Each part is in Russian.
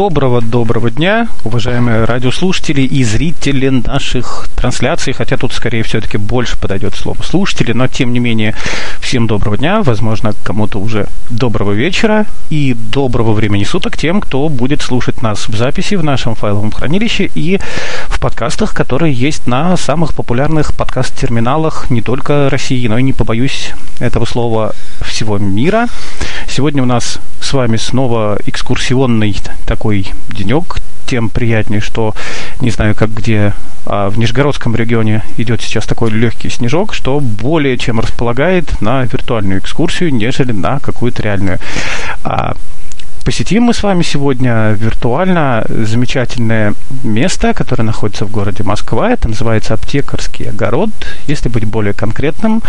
Доброго-доброго дня, уважаемые радиослушатели и зрители наших трансляций, хотя тут скорее все-таки больше подойдет слово слушатели, но тем не менее всем доброго дня, возможно, кому-то уже доброго вечера и доброго времени суток тем, кто будет слушать нас в записи в нашем файловом хранилище и в подкастах, которые есть на самых популярных подкаст-терминалах не только России, но и не побоюсь этого слова всего мира. Сегодня у нас с вами снова экскурсионный такой денек, тем приятнее, что не знаю, как где а в Нижегородском регионе идет сейчас такой легкий снежок, что более чем располагает на виртуальную экскурсию, нежели на какую-то реальную. А Посетим мы с вами сегодня виртуально замечательное место, которое находится в городе Москва. Это называется Аптекарский огород. Если быть более конкретным,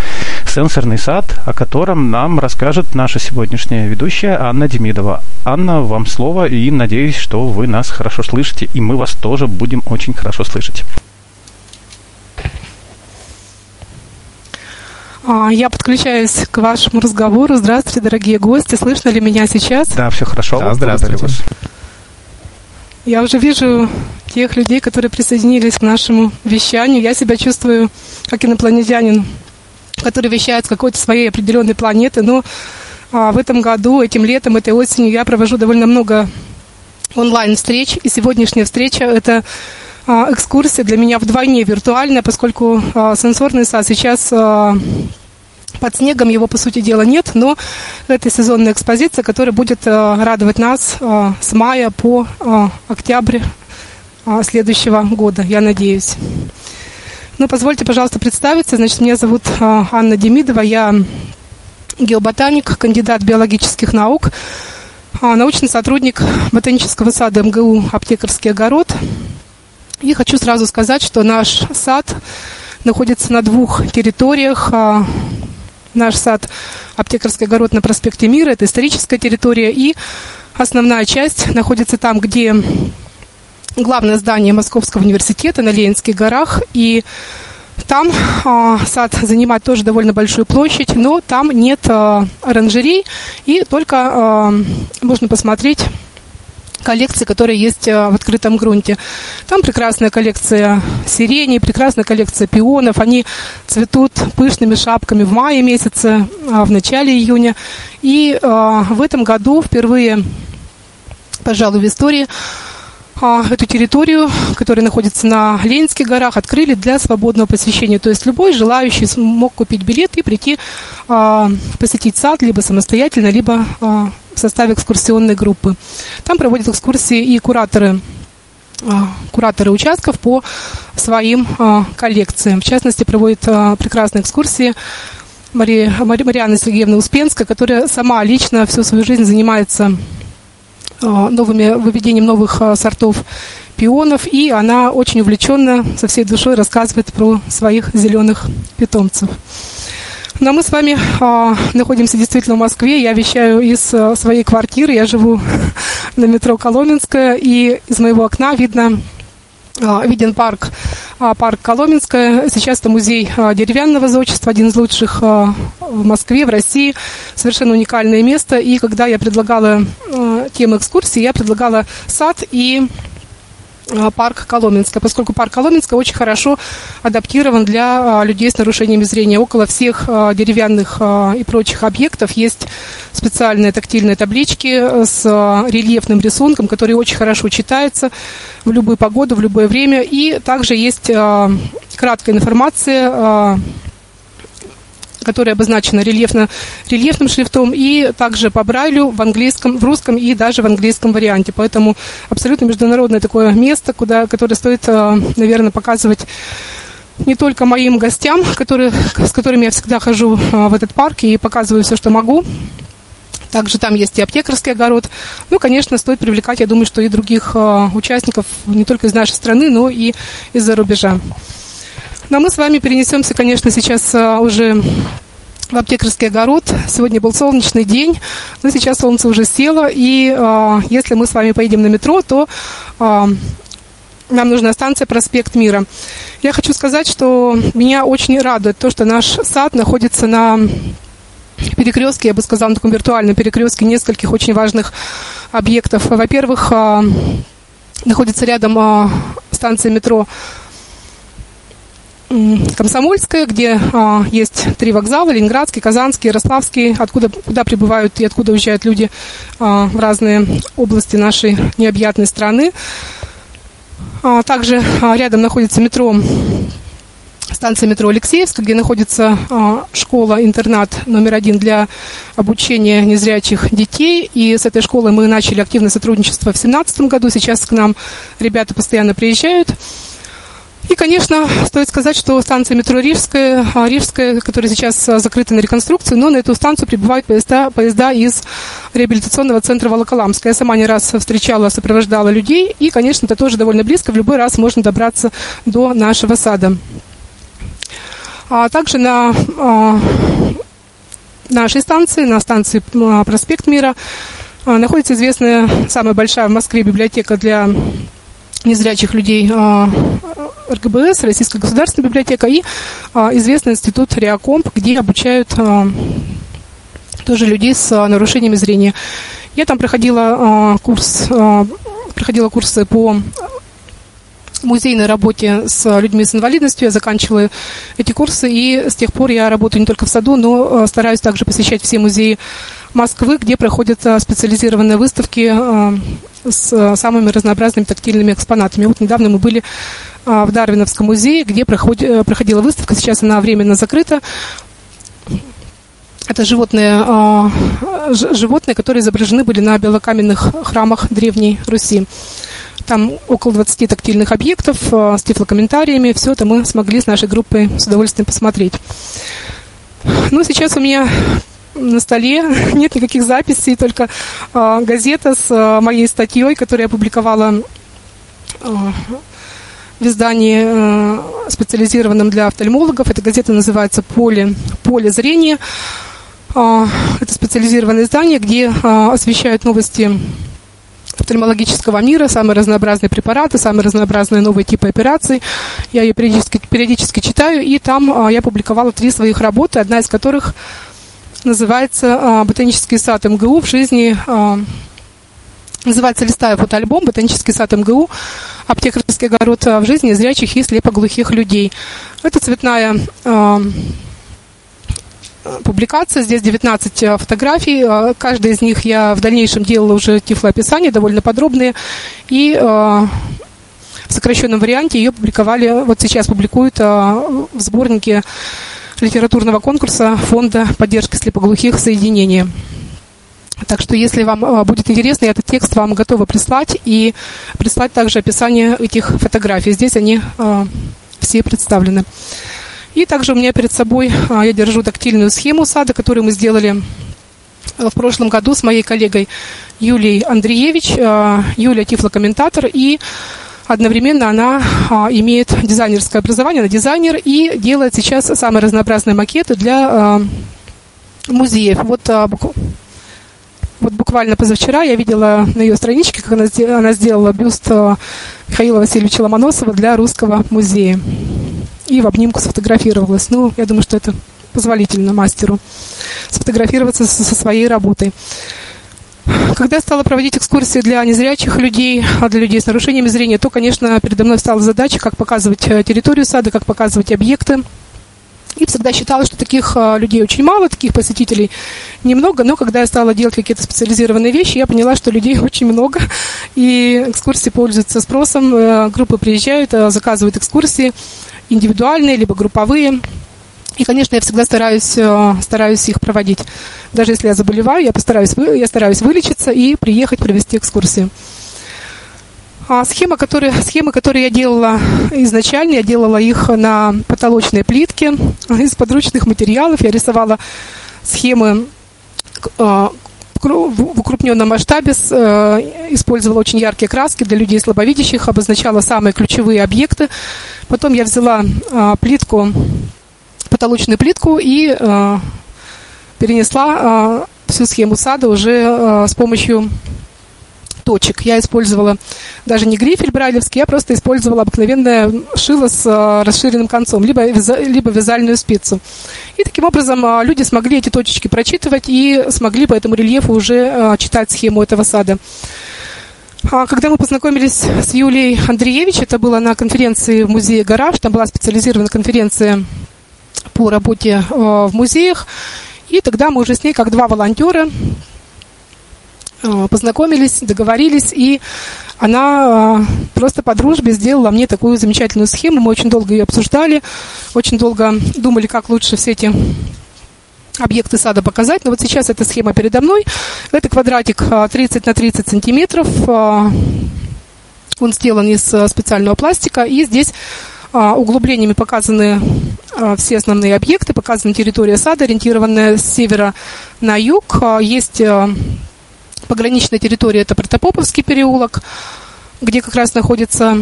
сенсорный сад, о котором нам расскажет наша сегодняшняя ведущая Анна Демидова. Анна, вам слово, и надеюсь, что вы нас хорошо слышите, и мы вас тоже будем очень хорошо слышать. Я подключаюсь к вашему разговору. Здравствуйте, дорогие гости. Слышно ли меня сейчас? Да, все хорошо. Да, здравствуйте. Я уже вижу тех людей, которые присоединились к нашему вещанию. Я себя чувствую как инопланетянин, который вещает с какой-то своей определенной планеты. Но а, в этом году, этим летом, этой осенью я провожу довольно много онлайн-встреч. И сегодняшняя встреча – это а, экскурсия для меня вдвойне виртуальная, поскольку а, сенсорный сад сейчас а, под снегом его, по сути дела, нет, но это сезонная экспозиция, которая будет радовать нас с мая по октябрь следующего года, я надеюсь. Ну, позвольте, пожалуйста, представиться. Значит, меня зовут Анна Демидова, я геоботаник, кандидат биологических наук, научный сотрудник ботанического сада МГУ «Аптекарский огород», и хочу сразу сказать, что наш сад находится на двух территориях. А, наш сад Аптекарский огород на проспекте Мира, это историческая территория, и основная часть находится там, где главное здание Московского университета на Ленинских горах, и там э, сад занимает тоже довольно большую площадь, но там нет э, оранжерей, и только э, можно посмотреть коллекции, которые есть э, в открытом грунте. Там прекрасная коллекция сирени, прекрасная коллекция пионов. Они цветут пышными шапками в мае месяце, а в начале июня. И э, в этом году впервые, пожалуй, в истории а, эту территорию, которая находится на Ленинских горах, открыли для свободного посещения. То есть любой желающий мог купить билет и прийти посетить сад либо самостоятельно, либо в составе экскурсионной группы. Там проводят экскурсии и кураторы кураторы участков по своим коллекциям. В частности, проводит прекрасные экскурсии Мария, Мариана Сергеевна Успенская, которая сама лично всю свою жизнь занимается новыми, выведением новых сортов пионов, и она очень увлеченно, со всей душой рассказывает про своих зеленых питомцев. Но ну, а мы с вами а, находимся действительно в Москве. Я вещаю из а, своей квартиры. Я живу на метро Коломенская, и из моего окна видно а, виден парк, а, парк Коломенская. Сейчас это музей а, деревянного зодчества, один из лучших в Москве, в России. Совершенно уникальное место. И когда я предлагала тему экскурсии, я предлагала сад и а, парк Коломенская, поскольку парк Коломенская очень хорошо адаптирован для а, людей с нарушениями зрения. Около всех а, деревянных и прочих объектов есть специальные тактильные таблички с рельефным рисунком, которые очень хорошо читаются в любую погоду, в любое время. И также есть краткая информация которая обозначена рельефно, рельефным шрифтом, и также по Брайлю в английском, в русском и даже в английском варианте. Поэтому абсолютно международное такое место, куда, которое стоит, э, наверное, показывать не только моим гостям, которые, с которыми я всегда хожу э, в этот парк и показываю все, что могу. Также там есть и аптекарский огород. Ну, конечно, стоит привлекать, я думаю, что и других э, участников не только из нашей страны, но и из-за рубежа. Но мы с вами перенесемся, конечно, сейчас а, уже в аптекарский огород. Сегодня был солнечный день, но сейчас солнце уже село. И э, если мы с вами поедем на метро, то э, нам нужна станция «Проспект Мира». Я хочу сказать, что меня очень радует то, что наш сад находится на перекрестке, я бы сказала, на таком виртуальном перекрестке нескольких очень важных объектов. Во-первых, а, находится рядом а, станция метро Комсомольская, где а, есть три вокзала, Ленинградский, Казанский, Ярославский, откуда, куда прибывают и откуда уезжают люди а, в разные области нашей необъятной страны. А, также а, рядом находится метро станция метро Алексеевска, где находится а, школа-интернат номер один для обучения незрячих детей. И с этой школой мы начали активное сотрудничество в 2017 году. Сейчас к нам ребята постоянно приезжают. И, конечно, стоит сказать, что станция метро Рижская, а, Рижская, которая сейчас а, закрыта на реконструкцию, но на эту станцию прибывают поезда, поезда из реабилитационного центра Волоколамска. Я сама не раз встречала, сопровождала людей, и, конечно, это тоже довольно близко, в любой раз можно добраться до нашего сада. А также на а, нашей станции, на станции а, Проспект Мира, а, находится известная, самая большая в Москве библиотека для незрячих людей а, РГБС, Российская государственная библиотека и а, известный институт Реакомп, где обучают а, тоже людей с нарушениями зрения. Я там проходила курс, проходила курсы по музейной работе с людьми с инвалидностью. Я заканчивала эти курсы, и с тех пор я работаю не только в саду, но стараюсь также посещать все музеи Москвы, где проходят специализированные выставки с самыми разнообразными тактильными экспонатами. Вот недавно мы были в Дарвиновском музее, где э, проходила выставка, сейчас она временно закрыта. Это животные, животные, которые изображены были на белокаменных храмах Древней Руси. Там около 20 тактильных объектов с тифлокомментариями. Все это мы смогли с нашей группой с удовольствием посмотреть. Ну, сейчас у меня на столе нет никаких записей, только э, газета с э, моей статьей, которую я опубликовала э, в издании э, специализированном для офтальмологов. Эта газета называется «Поле, поле зрения». Это специализированное издание, где освещают новости офтальмологического мира, самые разнообразные препараты, самые разнообразные новые типы операций. Я ее периодически, периодически читаю, и там я публиковала три своих работы, одна из которых называется «Ботанический сад МГУ в жизни Называется «Листая фотоальбом. Ботанический сад МГУ. Аптекарский огород в жизни зрячих и слепоглухих людей». Это цветная публикация. Здесь 19 а, фотографий. А, каждая из них я в дальнейшем делала уже тифлоописания, довольно подробные. И в сокращенном варианте ее публиковали, вот сейчас публикуют в сборнике литературного конкурса Фонда поддержки слепоглухих соединения. Так что, если вам а, будет интересно, я этот текст вам готова прислать и прислать также описание этих фотографий. Здесь они а, все представлены. И также у меня перед собой а, я держу тактильную схему сада, которую мы сделали в прошлом году с моей коллегой Юлией Андреевич. Юлия тифлокомментатор и одновременно она имеет дизайнерское образование, она дизайнер и делает сейчас самые разнообразные макеты для музеев. Вот вот буквально позавчера я видела на ее страничке, как она, она сделала бюст Михаила Васильевича Ломоносова для Русского музея. И в обнимку сфотографировалась. Ну, я думаю, что это позволительно мастеру сфотографироваться со своей работой. Когда я стала проводить экскурсии для незрячих людей, а для людей с нарушениями зрения, то, конечно, передо мной стала задача, как показывать э, территорию сада, как показывать объекты, и всегда считала, что таких а, людей очень мало, таких посетителей немного, но когда я стала делать какие-то специализированные вещи, я поняла, что людей очень много, и экскурсии пользуются спросом, э, группы приезжают, э, заказывают экскурсии индивидуальные, либо групповые. И, конечно, я всегда стараюсь, э, стараюсь их проводить. Даже если я заболеваю, я постараюсь, я стараюсь вылечиться и приехать провести экскурсию. А схема, которые, схемы, которые я делала изначально, я делала их на потолочной плитке из подручных материалов. Я рисовала схемы а, в укрупненном масштабе, э, использовала очень яркие краски для людей слабовидящих, обозначала самые ключевые объекты. Потом я взяла плитку, потолочную плитку и а, перенесла всю схему сада уже с помощью точек. Я использовала даже не грифель брайлевский, я просто использовала обыкновенное шило с э, расширенным концом, либо, либо вязальную спицу. И таким образом э, люди смогли эти точечки прочитывать и смогли по этому рельефу уже э, читать схему этого сада. А когда мы познакомились с Юлией Андреевич, это было на конференции в музее «Гараж», там была специализированная конференция по работе в музеях, и тогда мы уже с ней, как два волонтера, Э, познакомились, договорились, и она э, просто по дружбе сделала мне такую замечательную схему. Мы очень долго ее обсуждали, очень долго думали, как лучше все эти объекты сада показать. Но вот сейчас эта схема передо мной. Это квадратик 30 э, на 30 сантиметров. Он сделан из специального пластика. И здесь углублениями показаны все основные объекты, показана территория сада, ориентированная с севера на юг. Есть пограничная территория это Протопоповский переулок, где как раз находится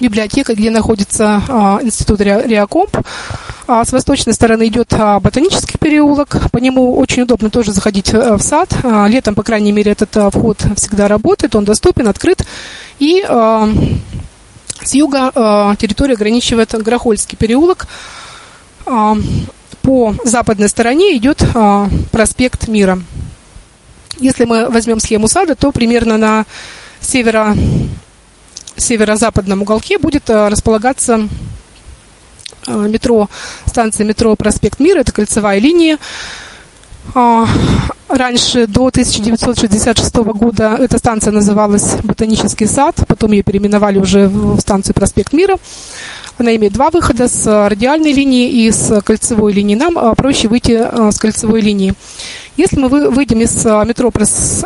библиотека, где находится а, институт Реакомп. А с восточной стороны идет а, ботанический переулок. По нему очень удобно тоже заходить а, в сад. А, летом, по крайней мере, этот а, вход всегда работает, он доступен, открыт. И а, с юга а, территория ограничивает Грохольский переулок. А, по западной стороне идет а, проспект Мира. Если мы возьмем схему сада, то примерно на северо, северо-западном уголке будет э, располагаться э, метро, станция метро Проспект Мира, это кольцевая линия. А, раньше, до 1966 года, эта станция называлась Ботанический сад, потом ее переименовали уже в станцию Проспект Мира. Она имеет два выхода с радиальной линии и с кольцевой линии. Нам э, проще выйти с кольцевой линии. Если мы выйдем из а, метро,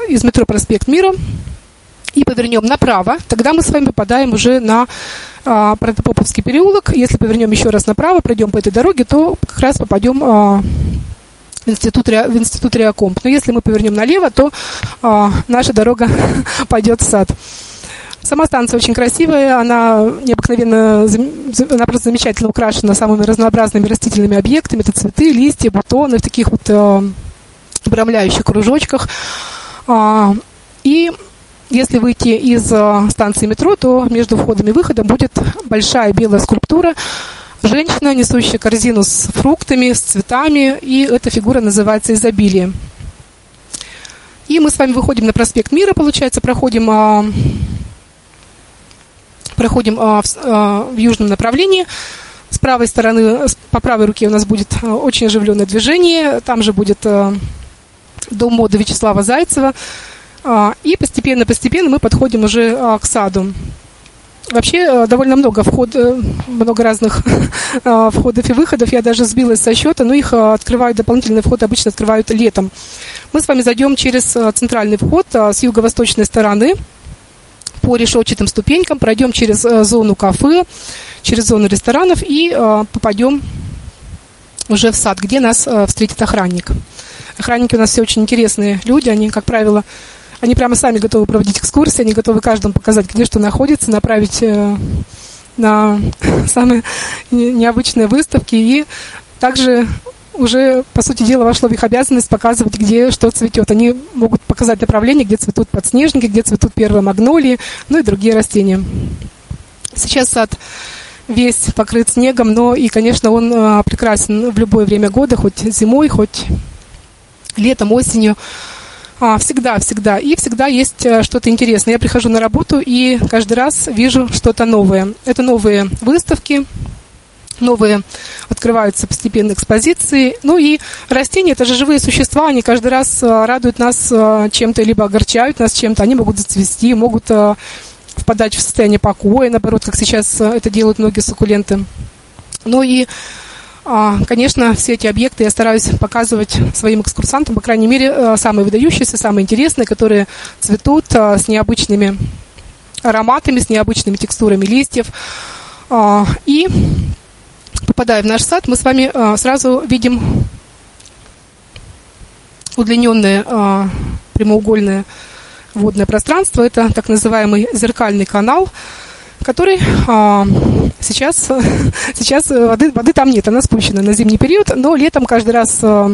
из метро Проспект Мира и повернем направо, тогда мы с вами попадаем уже на а, Протопоповский переулок. Если повернем еще раз направо, пройдем по этой дороге, то как раз попадем а, в институт, в институт Реакомп. Но если мы повернем налево, то а, наша дорога пойдет в сад. Сама станция очень красивая, она необыкновенно, она просто замечательно украшена самыми разнообразными растительными объектами. Это цветы, листья, бутоны в таких вот а, обрамляющих кружочках. А, и если выйти из а, станции метро, то между входом и выходом будет большая белая скульптура. Женщина, несущая корзину с фруктами, с цветами, и эта фигура называется изобилие. И мы с вами выходим на проспект Мира, получается, проходим, а, проходим в, в южном направлении. С правой стороны, по правой руке у нас будет очень оживленное движение. Там же будет дом моды Вячеслава Зайцева. А, и постепенно-постепенно мы подходим уже а, к саду. Вообще э, довольно много вход, э, много разных а, входов и выходов. Я даже сбилась со счета, но их открывают, дополнительный вход обычно открывают летом. Мы с вами зайдем через центральный вход с юго-восточной стороны по решетчатым ступенькам, пройдем через э, зону кафе, через зону ресторанов и попадем уже в сад, где нас встретит охранник. Охранники у нас все очень интересные люди, они, как правило, они прямо сами готовы проводить экскурсии, они готовы каждому показать, где что находится, направить э, на самые необычные выставки. И также уже, по сути дела, вошло в их обязанность показывать, где что цветет. Они могут показать направление, где цветут подснежники, где цветут первые магнолии, ну и другие растения. Сейчас сад весь покрыт снегом, но и, конечно, он э, прекрасен в любое время года, хоть зимой, хоть летом, осенью. А, всегда, всегда. И всегда есть э, что-то интересное. Я прихожу на работу и каждый раз вижу что-то новое. Это новые выставки, новые открываются постепенно экспозиции. Ну и растения, это же живые существа, они каждый раз э, радуют нас э, чем-то, либо огорчают нас чем-то. Они могут зацвести, могут впадать в состояние покоя, наоборот, как сейчас это делают многие суккуленты. Ну и конечно, все эти объекты я стараюсь показывать своим экскурсантам, по крайней мере, э, самые выдающиеся, самые интересные, которые цветут э, с необычными ароматами, с необычными текстурами листьев. А, и попадая в наш сад, мы с вами э, сразу видим удлиненное прямоугольное водное пространство. Это так называемый зеркальный канал – который а, сейчас, сейчас воды, воды там нет, она спущена на зимний период, но летом каждый раз а,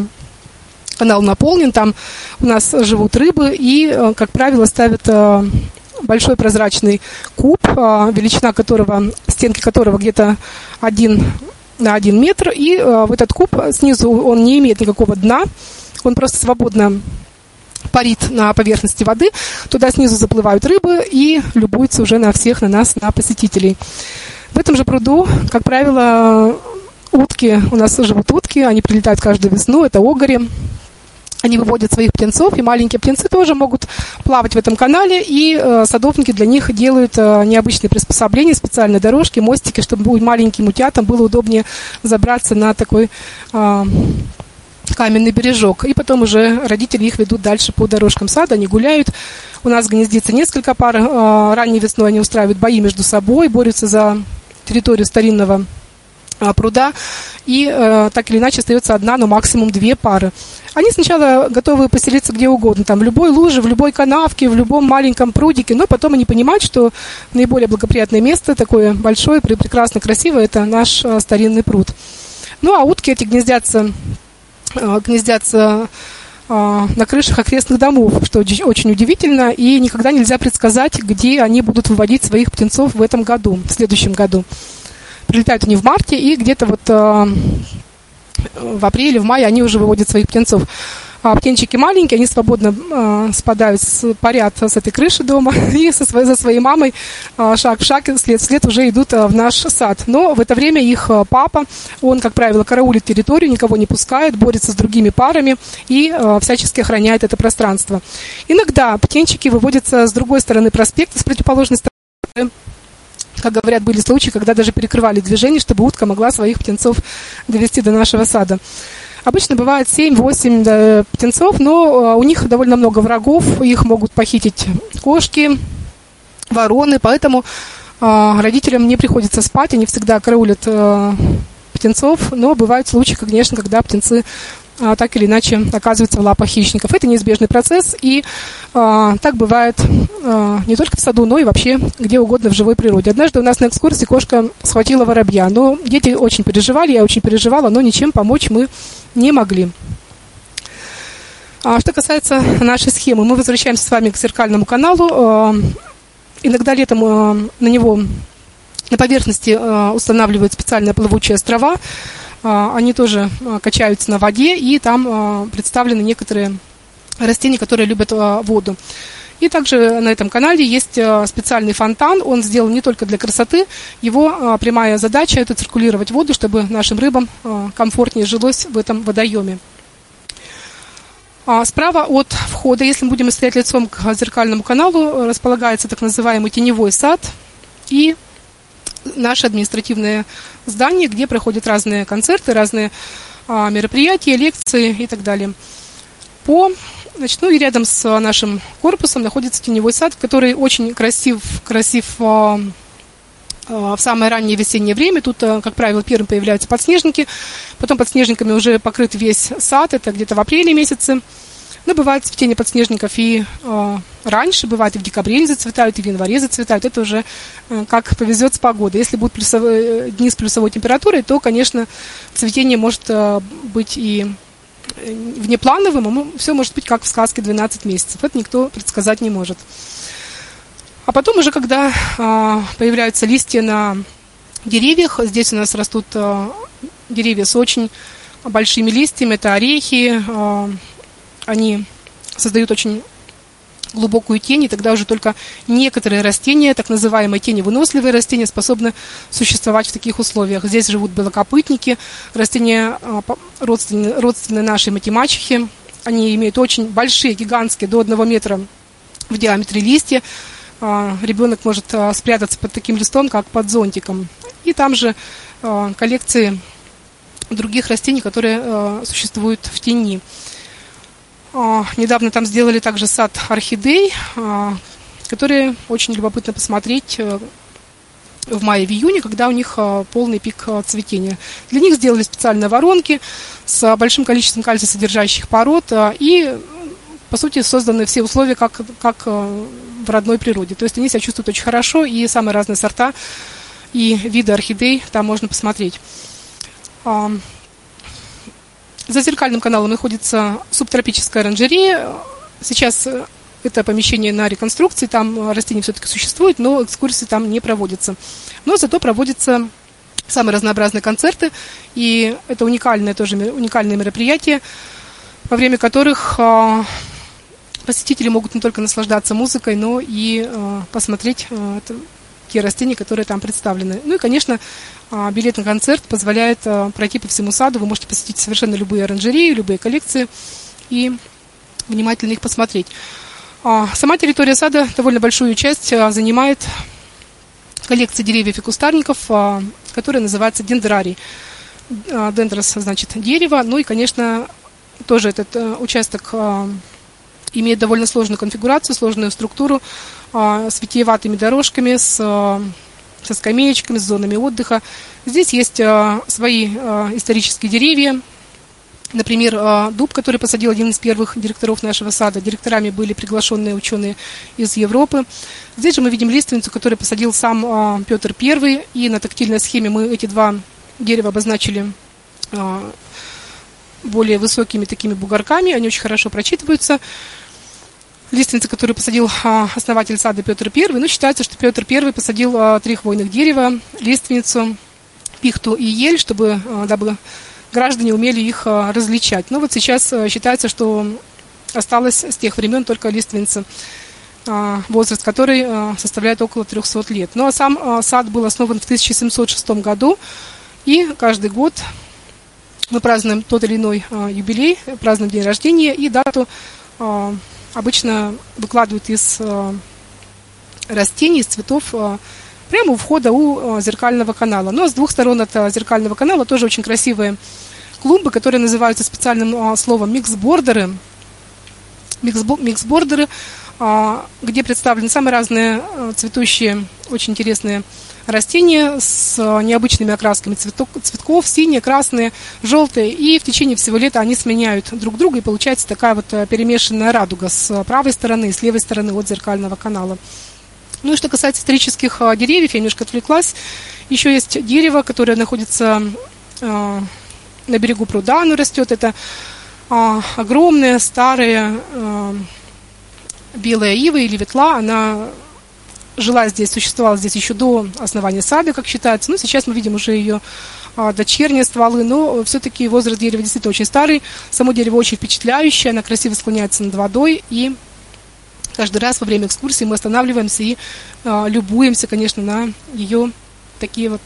канал наполнен, там у нас живут рыбы и, как правило, ставят большой прозрачный куб, величина которого, стенки которого где-то один на один метр, и в этот куб снизу он не имеет никакого дна, он просто свободно парит на поверхности воды, туда снизу заплывают рыбы и любуются уже на всех, на нас, на посетителей. В этом же пруду, как правило, утки, у нас живут утки, они прилетают каждую весну, это огори. Они выводят своих птенцов, и маленькие птенцы тоже могут плавать в этом канале, и э, садовники для них делают э, необычные приспособления, специальные дорожки, мостики, чтобы маленьким утятам было удобнее забраться на такой э, каменный бережок. И потом уже родители их ведут дальше по дорожкам сада, они гуляют. У нас гнездится несколько пар. А, ранней весной они устраивают бои между собой, борются за территорию старинного а, пруда, и э, так или иначе остается одна, но максимум две пары. Они сначала готовы поселиться где угодно, там в любой луже, в любой канавке, в любом маленьком прудике, но потом они понимают, что наиболее благоприятное место, такое большое, прекрасно красивое, это наш э, старинный пруд. Ну а утки эти гнездятся гнездятся э, на крышах окрестных домов, что очень удивительно, и никогда нельзя предсказать, где они будут выводить своих птенцов в этом году, в следующем году. Прилетают они в марте, и где-то вот э, в апреле, в мае они уже выводят своих птенцов. А птенчики маленькие, они свободно э, спадают, с, парят с этой крыши дома и со своей, за своей мамой э, шаг в шаг, след в след уже идут э, в наш сад. Но в это время их э, папа, он, как правило, караулит территорию, никого не пускает, борется с другими парами и э, всячески охраняет это пространство. Иногда птенчики выводятся с другой стороны проспекта, с противоположной стороны как говорят, были случаи, когда даже перекрывали движение, чтобы утка могла своих птенцов довести до нашего сада. Обычно бывает 7-8 да, птенцов, но а, у них довольно много врагов, их могут похитить кошки, вороны, поэтому э, родителям не приходится спать, они всегда караулят э, птенцов, но бывают случаи, конечно, когда птенцы так или иначе оказываются в лапах хищников. Это неизбежный процесс, и а, так бывает а, не только в саду, но и вообще где угодно в живой природе. Однажды у нас на экскурсии кошка схватила воробья, но дети очень переживали, я очень переживала, но ничем помочь мы не могли. А что касается нашей схемы, мы возвращаемся с вами к зеркальному каналу. А, иногда летом а, на него на поверхности а, устанавливают специальные плавучие острова, а, они тоже а, качаются на воде, и там а, представлены некоторые растения, которые любят воду. И также на этом канале есть специальный фонтан. Он сделан не только для красоты. Его прямая задача – это циркулировать воду, чтобы нашим рыбам комфортнее жилось в этом водоеме. Справа от входа, если мы будем стоять лицом к зеркальному каналу, располагается так называемый теневой сад. И наше административное здание, где проходят разные концерты, разные а, мероприятия, лекции и так далее. По, значит, ну и рядом с нашим корпусом находится теневой сад, который очень красив, красив а, а, в самое раннее весеннее время. Тут, а, как правило, первым появляются подснежники, потом подснежниками уже покрыт весь сад, это где-то в апреле месяце. Но бывает цветение подснежников и раньше, бывает и в декабре они зацветают, и в январе зацветают. Это уже э, как повезет с погодой. Если будут плюсовые, э, дни с плюсовой температурой, то, конечно, цветение может э, быть и внеплановым, а все может быть как в сказке 12 месяцев. Это никто предсказать не может. А потом уже, когда появляются листья на деревьях, здесь у нас растут деревья с очень большими листьями, это орехи, они создают очень глубокую тень, и тогда уже только некоторые растения, так называемые теневыносливые растения, способны существовать в таких условиях. Здесь живут белокопытники, растения а, родственные, родственные нашей матемачехе. Они имеют очень большие, гигантские, до одного метра в диаметре листья. А, ребенок может а, спрятаться под таким листом, как под зонтиком. И там же коллекции других растений, которые существуют в тени. А, недавно там сделали также сад орхидей, а, которые очень любопытно посмотреть э, в мае, в июне, когда у них а, полный пик цветения. Для них сделали специальные воронки с большим количеством кальция содержащих пород и, по сути, созданы все условия, как, как в родной природе. То есть они себя чувствуют очень хорошо, и самые разные сорта и виды орхидей там можно посмотреть. За зеркальным каналом находится субтропическая оранжерея. Сейчас это помещение на реконструкции, там растения все-таки существуют, но экскурсии там не проводятся. Но зато проводятся самые разнообразные концерты, и это уникальное тоже уникальное мероприятие, во время которых а, посетители могут не только наслаждаться музыкой, но и а, посмотреть те растения, которые там представлены. Ну и, конечно, билет на концерт позволяет пройти по всему саду. Вы можете посетить совершенно любые оранжереи, любые коллекции и внимательно их посмотреть. Сама территория сада довольно большую часть занимает коллекция деревьев и кустарников, а, которая называется дендрарий. А, дендрос значит дерево, ну и, конечно, тоже этот участок а, имеет довольно сложную конфигурацию, сложную структуру с витиеватыми дорожками, с, со скамеечками, с зонами отдыха. Здесь есть свои исторические деревья, Например, а, дуб, который посадил один из первых директоров нашего сада. Директорами были приглашенные ученые из Европы. Здесь же мы видим лиственницу, которую посадил сам а, Петр I. И на тактильной схеме мы эти два дерева обозначили а, более высокими такими бугорками. Они очень хорошо прочитываются. Лиственница, которую посадил основатель сада Петр I. Ну, считается, что Петр I посадил три хвойных дерева, лиственницу, пихту и ель, чтобы, дабы граждане умели их а, различать. Но вот сейчас а, считается, что осталось с тех времен только лиственница, а, возраст которой составляет около 300 лет. Ну а сам сад был основан в 1706 году, и каждый год мы празднуем тот или иной юбилей, празднуем день рождения, и дату обычно выкладывают из растений, из цветов прямо у входа у зеркального канала. Но с двух сторон от зеркального канала тоже очень красивые клумбы, которые называются специальным а, словом миксбордеры. Миксбордеры, а, где представлены самые разные а, цветущие, очень интересные растения с необычными окрасками цветок, цветков, синие, красные, желтые. И в течение всего лета они сменяют друг друга, и получается такая вот перемешанная радуга с правой стороны и с левой стороны от зеркального канала. Ну и что касается исторических деревьев, я немножко отвлеклась. Еще есть дерево, которое находится на берегу пруда оно растет. Это а, огромная старая а, белая ива или ветла. Она жила здесь, существовала здесь еще до основания сада, как считается. Ну, сейчас мы видим уже ее а, дочерние стволы, но все-таки возраст дерева действительно очень старый. Само дерево очень впечатляющее, она красиво склоняется над водой. И каждый раз во время экскурсии мы останавливаемся и а, любуемся, конечно, на ее такие вот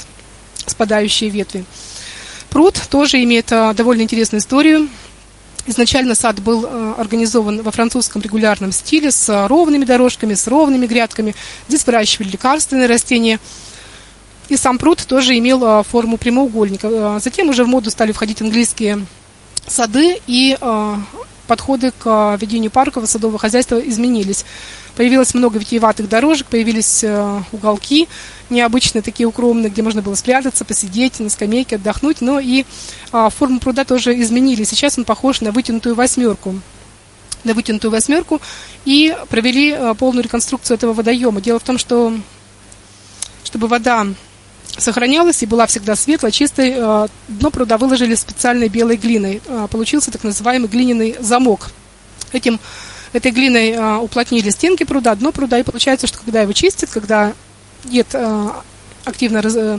спадающие ветви. Пруд тоже имеет а, довольно интересную историю. Изначально сад был а, организован во французском регулярном стиле с а, ровными дорожками, с ровными грядками. Здесь выращивали лекарственные растения. И сам пруд тоже имел форму прямоугольника. Затем уже в моду стали входить английские сады, и подходы к ведению паркового садового хозяйства изменились. Появилось много витиеватых дорожек, появились уголки, необычные, такие укромные, где можно было спрятаться, посидеть на скамейке, отдохнуть. Но и а, форму пруда тоже изменили. Сейчас он похож на вытянутую восьмерку на вытянутую восьмерку и провели а, полную реконструкцию этого водоема. Дело в том, что чтобы вода сохранялась и была всегда светлой, чистой, а, дно пруда выложили специальной белой глиной. Получился так называемый глиняный замок. Этим, этой глиной а, уплотнили стенки пруда, дно пруда, и получается, что когда его чистят, когда нет э, активно э,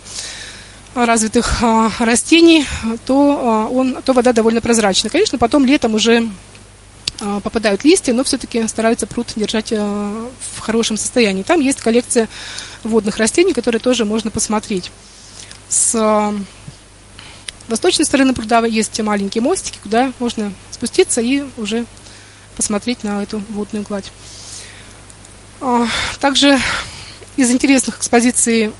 развитых э, растений, то, он, то вода довольно прозрачная. Конечно, потом летом уже попадают листья, но все-таки стараются пруд держать в хорошем состоянии. Там есть коллекция водных растений, которые тоже можно посмотреть. С восточной стороны пруда есть маленькие мостики, куда можно спуститься и уже посмотреть на эту водную гладь. Также из интересных экспозиций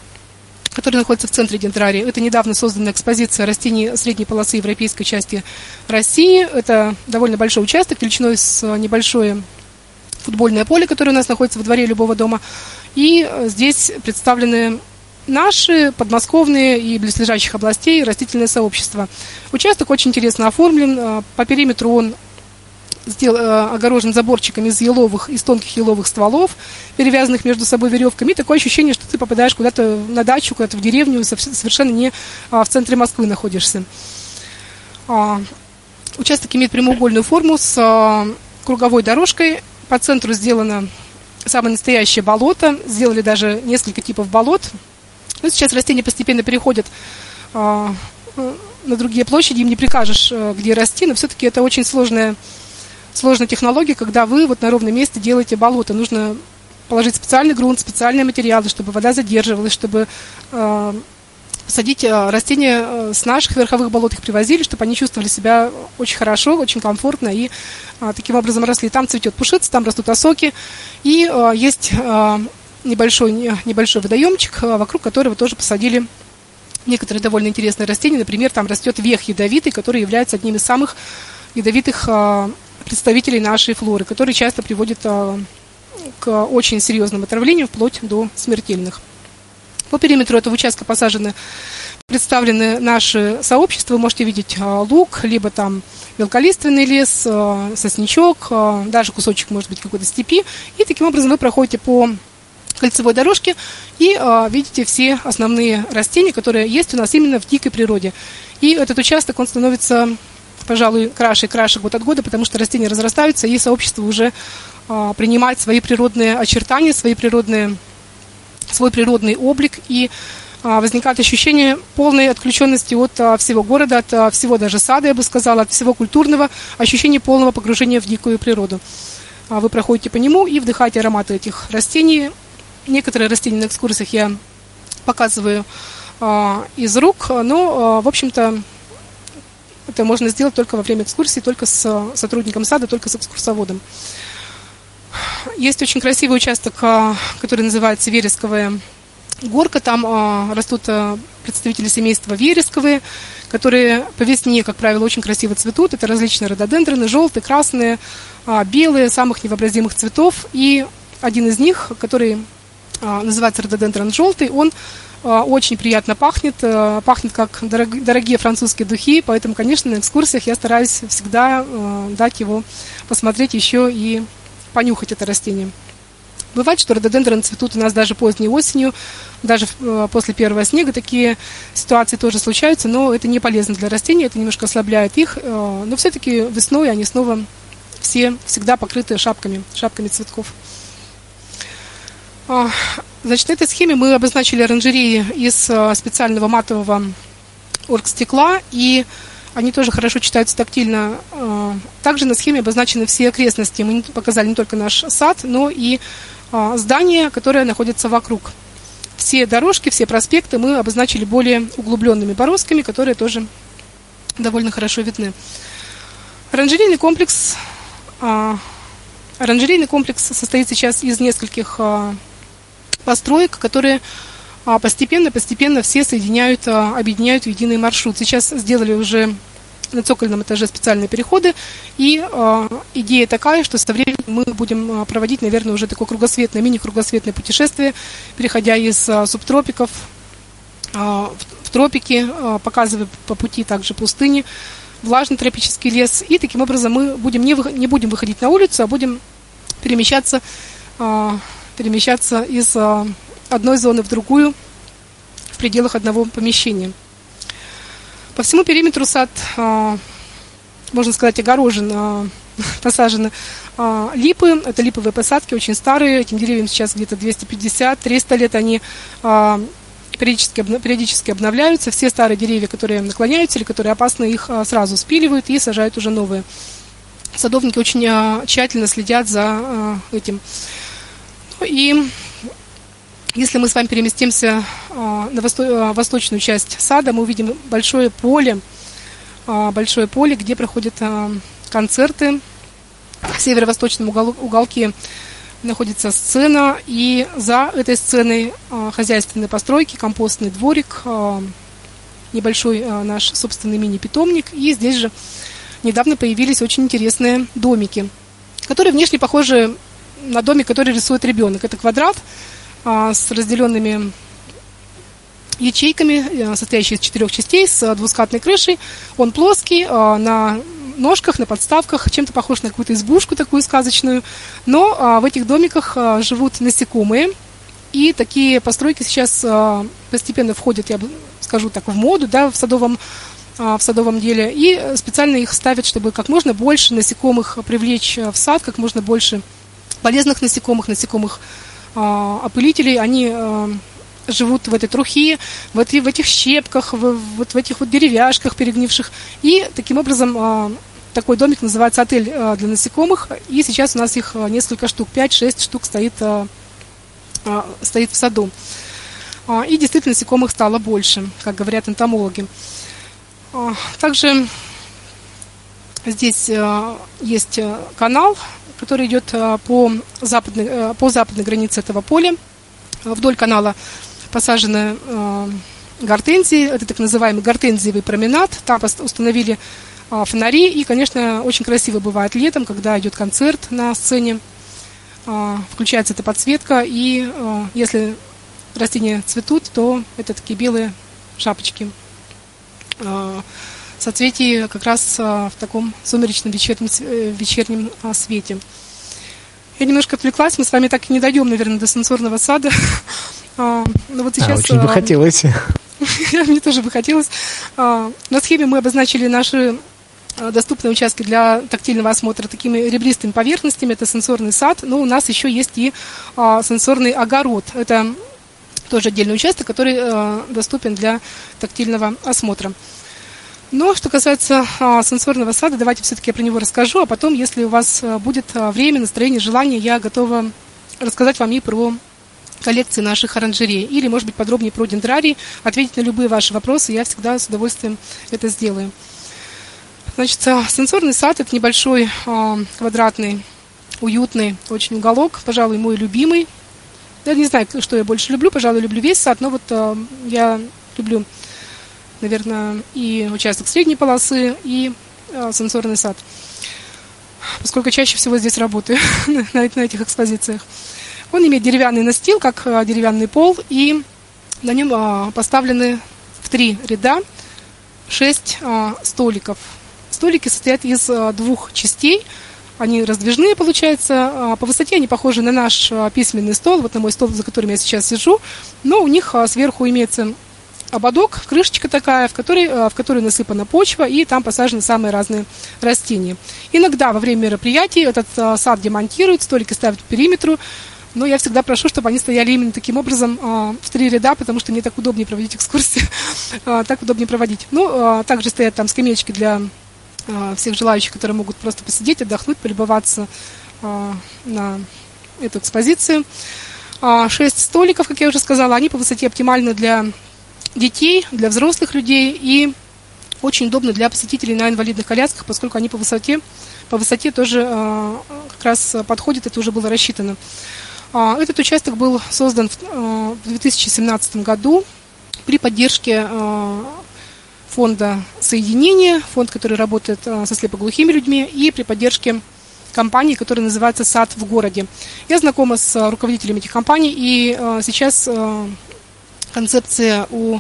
которые находятся в центре дендрария. Это недавно созданная экспозиция растений средней полосы европейской части России. Это довольно большой участок, величиной с небольшое футбольное поле, которое у нас находится во дворе любого дома. И здесь представлены наши подмосковные и близлежащих областей растительное сообщество. Участок очень интересно оформлен. По периметру он сдел, э, огорожен заборчиками из еловых, из тонких еловых стволов, перевязанных между собой веревками. И такое ощущение, что ты попадаешь куда-то на дачу, куда-то в деревню, совершенно не а, в центре Москвы находишься. А, Участок имеет прямоугольную форму с круговой дорожкой. По центру сделано самое настоящее болото. Сделали даже несколько типов болот. Ну, сейчас растения постепенно переходят на другие площади, им не прикажешь, где расти, но все-таки это очень сложная, сложная технология, когда вы вот на ровном месте делаете болото. Нужно положить специальный грунт, специальные материалы, чтобы вода задерживалась, чтобы э, садить э, растения э, с наших верховых болот, их привозили, чтобы они чувствовали себя очень хорошо, очень комфортно и э, таким образом росли. Там цветет пушица, там растут осоки, и э, есть э, небольшой, небольшой водоемчик, вокруг которого тоже посадили некоторые довольно интересные растения. Например, там растет вех ядовитый, который является одним из самых ядовитых представителей нашей флоры, который часто приводит э, к очень серьезным отравлениям, вплоть до смертельных. По периметру этого участка посажены, представлены наши сообщества. Вы можете видеть а, лук, либо там мелколиственный лес, а, сосничок, а, даже кусочек, может быть, какой-то степи. И таким образом вы проходите по кольцевой дорожке и видите все основные растения, которые есть у нас именно в дикой природе. И этот участок, он становится, пожалуй, краше и краше год от года, потому что растения разрастаются, и сообщество уже а, принимать свои природные очертания, свои природные, свой природный облик и а, возникает ощущение полной отключенности от а, всего города, от всего даже сада, я бы сказала, от всего культурного, ощущение полного погружения в дикую природу. Вы проходите по нему и вдыхаете ароматы этих растений. Некоторые растения на экскурсиях я показываю из рук, но, в общем-то, это можно сделать только во время экскурсии, только с сотрудником сада, только с экскурсоводом. Есть очень красивый участок, а, который называется Вересковая горка. Там а, растут представители семейства вересковые, которые по весне, как правило, очень красиво цветут. Это различные рододендроны, желтые, красные, белые, самых невообразимых цветов. И один из них, который называется рододендрон желтый, он очень приятно пахнет, пахнет как дорогие французские духи, поэтому, конечно, на экскурсиях я стараюсь всегда дать его посмотреть еще и понюхать это растение. Бывает, что рододендроны цветут у нас даже поздней осенью, даже э, после первого снега такие ситуации тоже случаются, но это не полезно для растений, это немножко ослабляет их, э, но все-таки весной они снова все всегда покрыты шапками, шапками цветков. А, значит, на этой схеме мы обозначили оранжереи из э, специального матового оргстекла и они тоже хорошо читаются тактильно. А, также на схеме обозначены все окрестности. Мы показали не только наш сад, но и а, здания, которые находятся вокруг. Все дорожки, все проспекты мы обозначили более углубленными бороздками, которые тоже довольно хорошо видны. Оранжерейный комплекс, а, оранжерейный комплекс состоит сейчас из нескольких построек, которые постепенно-постепенно все соединяют, объединяют в единый маршрут. Сейчас сделали уже на цокольном этаже специальные переходы, и э, идея такая, что со временем мы будем проводить, наверное, уже такое кругосветное, мини-кругосветное путешествие, переходя из субтропиков в, тропики, показывая по пути также пустыни, влажный тропический лес, и таким образом мы будем не, не будем выходить на улицу, а будем перемещаться, перемещаться из э, одной зоны в другую в пределах одного помещения. По всему периметру сад, а, можно сказать, огорожен, а, посажены а, липы. Это липовые посадки, очень старые. Этим деревьям сейчас где-то 250-300 лет. Они периодически, периодически обновляются. Все старые деревья, которые наклоняются или которые опасны, их сразу спиливают и сажают уже новые. Садовники очень тщательно следят за этим. И если мы с вами переместимся а, на а, восточную часть сада, мы увидим большое поле, а, большое поле, где проходят концерты. В северо-восточном уголке находится сцена, и за этой сценой хозяйственные постройки, компостный дворик, небольшой наш собственный мини-питомник, и здесь же недавно появились очень интересные домики, которые внешне похожи на домик, который рисует ребенок. Это квадрат, а, с разделенными ячейками, э, состоящий из четырех частей, с двускатной крышей. Он плоский, а, на ножках, на подставках, чем-то похож на какую-то избушку такую сказочную. Но а, в этих домиках живут насекомые. И такие постройки сейчас постепенно входят, я скажу так, в моду, да, в садовом в садовом деле, и специально их ставят, чтобы как можно больше насекомых привлечь в сад, как можно больше полезных насекомых, насекомых опылителей, они живут в этой трухе, в, эти, в этих щепках, в, вот в этих вот деревяшках перегнивших. И таким образом такой домик называется отель для насекомых. И сейчас у нас их несколько штук, 5-6 штук стоит, стоит в саду. И действительно насекомых стало больше, как говорят энтомологи. Также здесь есть канал, который идет по западной, по западной границе этого поля. Вдоль канала посажены гортензии, это так называемый гортензиевый променад. Там установили фонари, и, конечно, очень красиво бывает летом, когда идет концерт на сцене, включается эта подсветка, и если растения цветут, то это такие белые шапочки. А, соцветий как раз а, в таком сумеречном вечернем, э, вечернем а, свете. Я немножко отвлеклась, мы с вами так и не дойдем, наверное, до сенсорного сада. Но вот сейчас... А, очень бы хотелось. Мне тоже бы хотелось. На схеме мы обозначили наши доступные участки для тактильного осмотра такими ребристыми поверхностями. Это сенсорный сад. Но у нас еще есть и сенсорный огород. Это тоже отдельный участок, который доступен для тактильного осмотра. Но что касается а, сенсорного сада, давайте все-таки я про него расскажу, а потом, если у вас а, будет а, время, настроение, желание, я готова рассказать вам и про коллекции наших оранжерей. Или, может быть, подробнее про дендрарий, ответить на любые ваши вопросы, я всегда с удовольствием это сделаю. Значит, сенсорный сад – это небольшой квадратный, уютный очень уголок, пожалуй, мой любимый я не знаю, что я больше люблю. Пожалуй, люблю весь сад, но вот э, я люблю, наверное, и участок средней полосы, и э, сенсорный сад. Поскольку чаще всего здесь работаю на, на этих экспозициях. Он имеет деревянный настил, как э, деревянный пол, и на нем э, поставлены в три ряда шесть э, столиков. Столики состоят из э, двух частей – они раздвижные, получается. А, по высоте они похожи на наш а, письменный стол, вот на мой стол, за которым я сейчас сижу. Но у них а, сверху имеется ободок, крышечка такая, в которой, в которой насыпана почва, и там посажены самые разные растения. Иногда во время мероприятий этот сад демонтируют, столики ставят по периметру, но я всегда прошу, чтобы они стояли именно таким образом в три ряда, потому что мне так удобнее проводить экскурсии, так удобнее проводить. Ну, также стоят там скамеечки для всех желающих, которые могут просто посидеть, отдохнуть, полюбоваться на эту экспозицию. А, шесть столиков, как я уже сказала, они по высоте оптимальны для детей, для взрослых людей и очень удобно для посетителей на инвалидных колясках, поскольку они по высоте, по высоте тоже как раз подходят, это уже было рассчитано. Этот участок был создан в 2017 году при поддержке фонда соединения, фонд, который работает со слепоглухими людьми, и при поддержке компании, которая называется «Сад в городе». Я знакома с руководителями этих компаний, и сейчас концепция у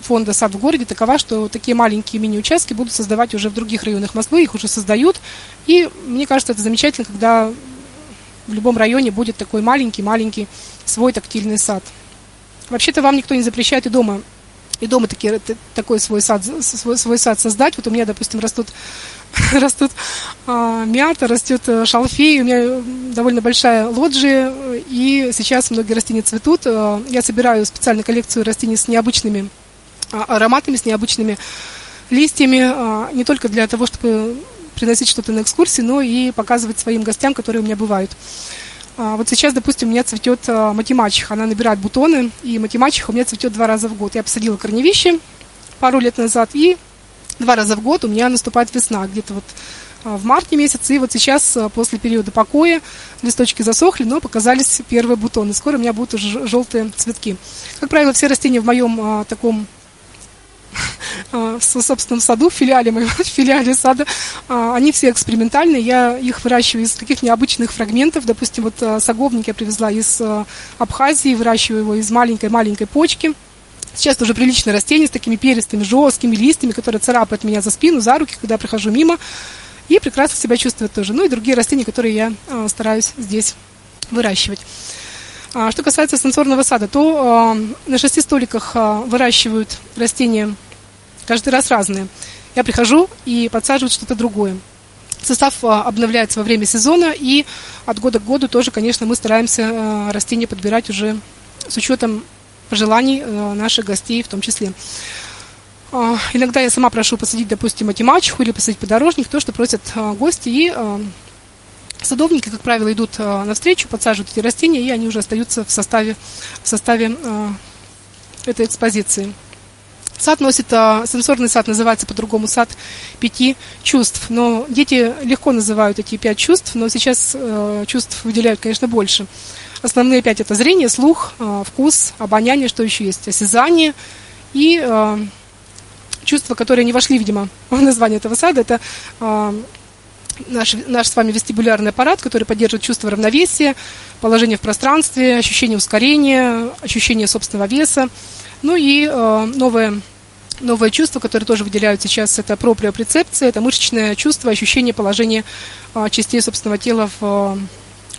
фонда «Сад в городе» такова, что такие маленькие мини-участки будут создавать уже в других районах Москвы, их уже создают. И мне кажется, это замечательно, когда в любом районе будет такой маленький-маленький свой тактильный сад. Вообще-то вам никто не запрещает и дома и дома такие, такой свой сад, свой, свой сад создать. Вот у меня, допустим, растут, растут а, мята, растет э, шалфей, у меня довольно большая лоджия, и сейчас многие растения цветут. Э, я собираю специальную коллекцию растений с необычными а, ароматами, с необычными листьями, не только для того, чтобы приносить что-то на экскурсии, но и показывать своим гостям, которые у меня бывают. А, вот сейчас, допустим, у меня цветет а, математиха, она набирает бутоны, и математиха у меня цветет два раза в год. Я посадила корневище пару лет назад, и два раза в год у меня наступает весна, где-то вот а, в марте месяце, и вот сейчас, после периода покоя, листочки засохли, но показались первые бутоны. Скоро у меня будут уже желтые цветки. Как правило, все растения в моем таком в собственном саду, в филиале моего, в филиале сада, а, они все экспериментальные, я их выращиваю из таких необычных фрагментов, допустим, вот а, саговник я привезла из а, Абхазии, выращиваю его из маленькой-маленькой почки, Сейчас уже приличное растение с такими перистыми, жесткими листьями, которые царапают меня за спину, за руки, когда я прохожу мимо. И прекрасно себя чувствует тоже. Ну и другие растения, которые я э, стараюсь здесь выращивать. А, что касается сенсорного сада, то э, на шести столиках э, выращивают растения каждый раз разные. Я прихожу и подсаживают что-то другое. Состав обновляется во время сезона, и от года к году тоже, конечно, мы стараемся растения подбирать уже с учетом пожеланий наших гостей в том числе. Иногда я сама прошу посадить, допустим, математику или посадить подорожник, то, что просят гости, и Садовники, как правило, идут э, навстречу, подсаживают эти растения, и они уже остаются в составе, в составе э, этой экспозиции. Сад носит, э, сенсорный сад называется по-другому сад пяти чувств. Но дети легко называют эти пять чувств, но сейчас э, чувств выделяют, конечно, больше. Основные пять это зрение, слух, э, вкус, обоняние, что еще есть, осязание и э, чувства, которые не вошли, видимо, в название этого сада, это э, наш, наш с вами вестибулярный аппарат, который поддерживает чувство равновесия, положение в пространстве, ощущение ускорения, ощущение собственного веса. Ну и новое, новое чувство, которое тоже выделяют сейчас, это проприопрецепция, это мышечное чувство, ощущение положения частей собственного тела в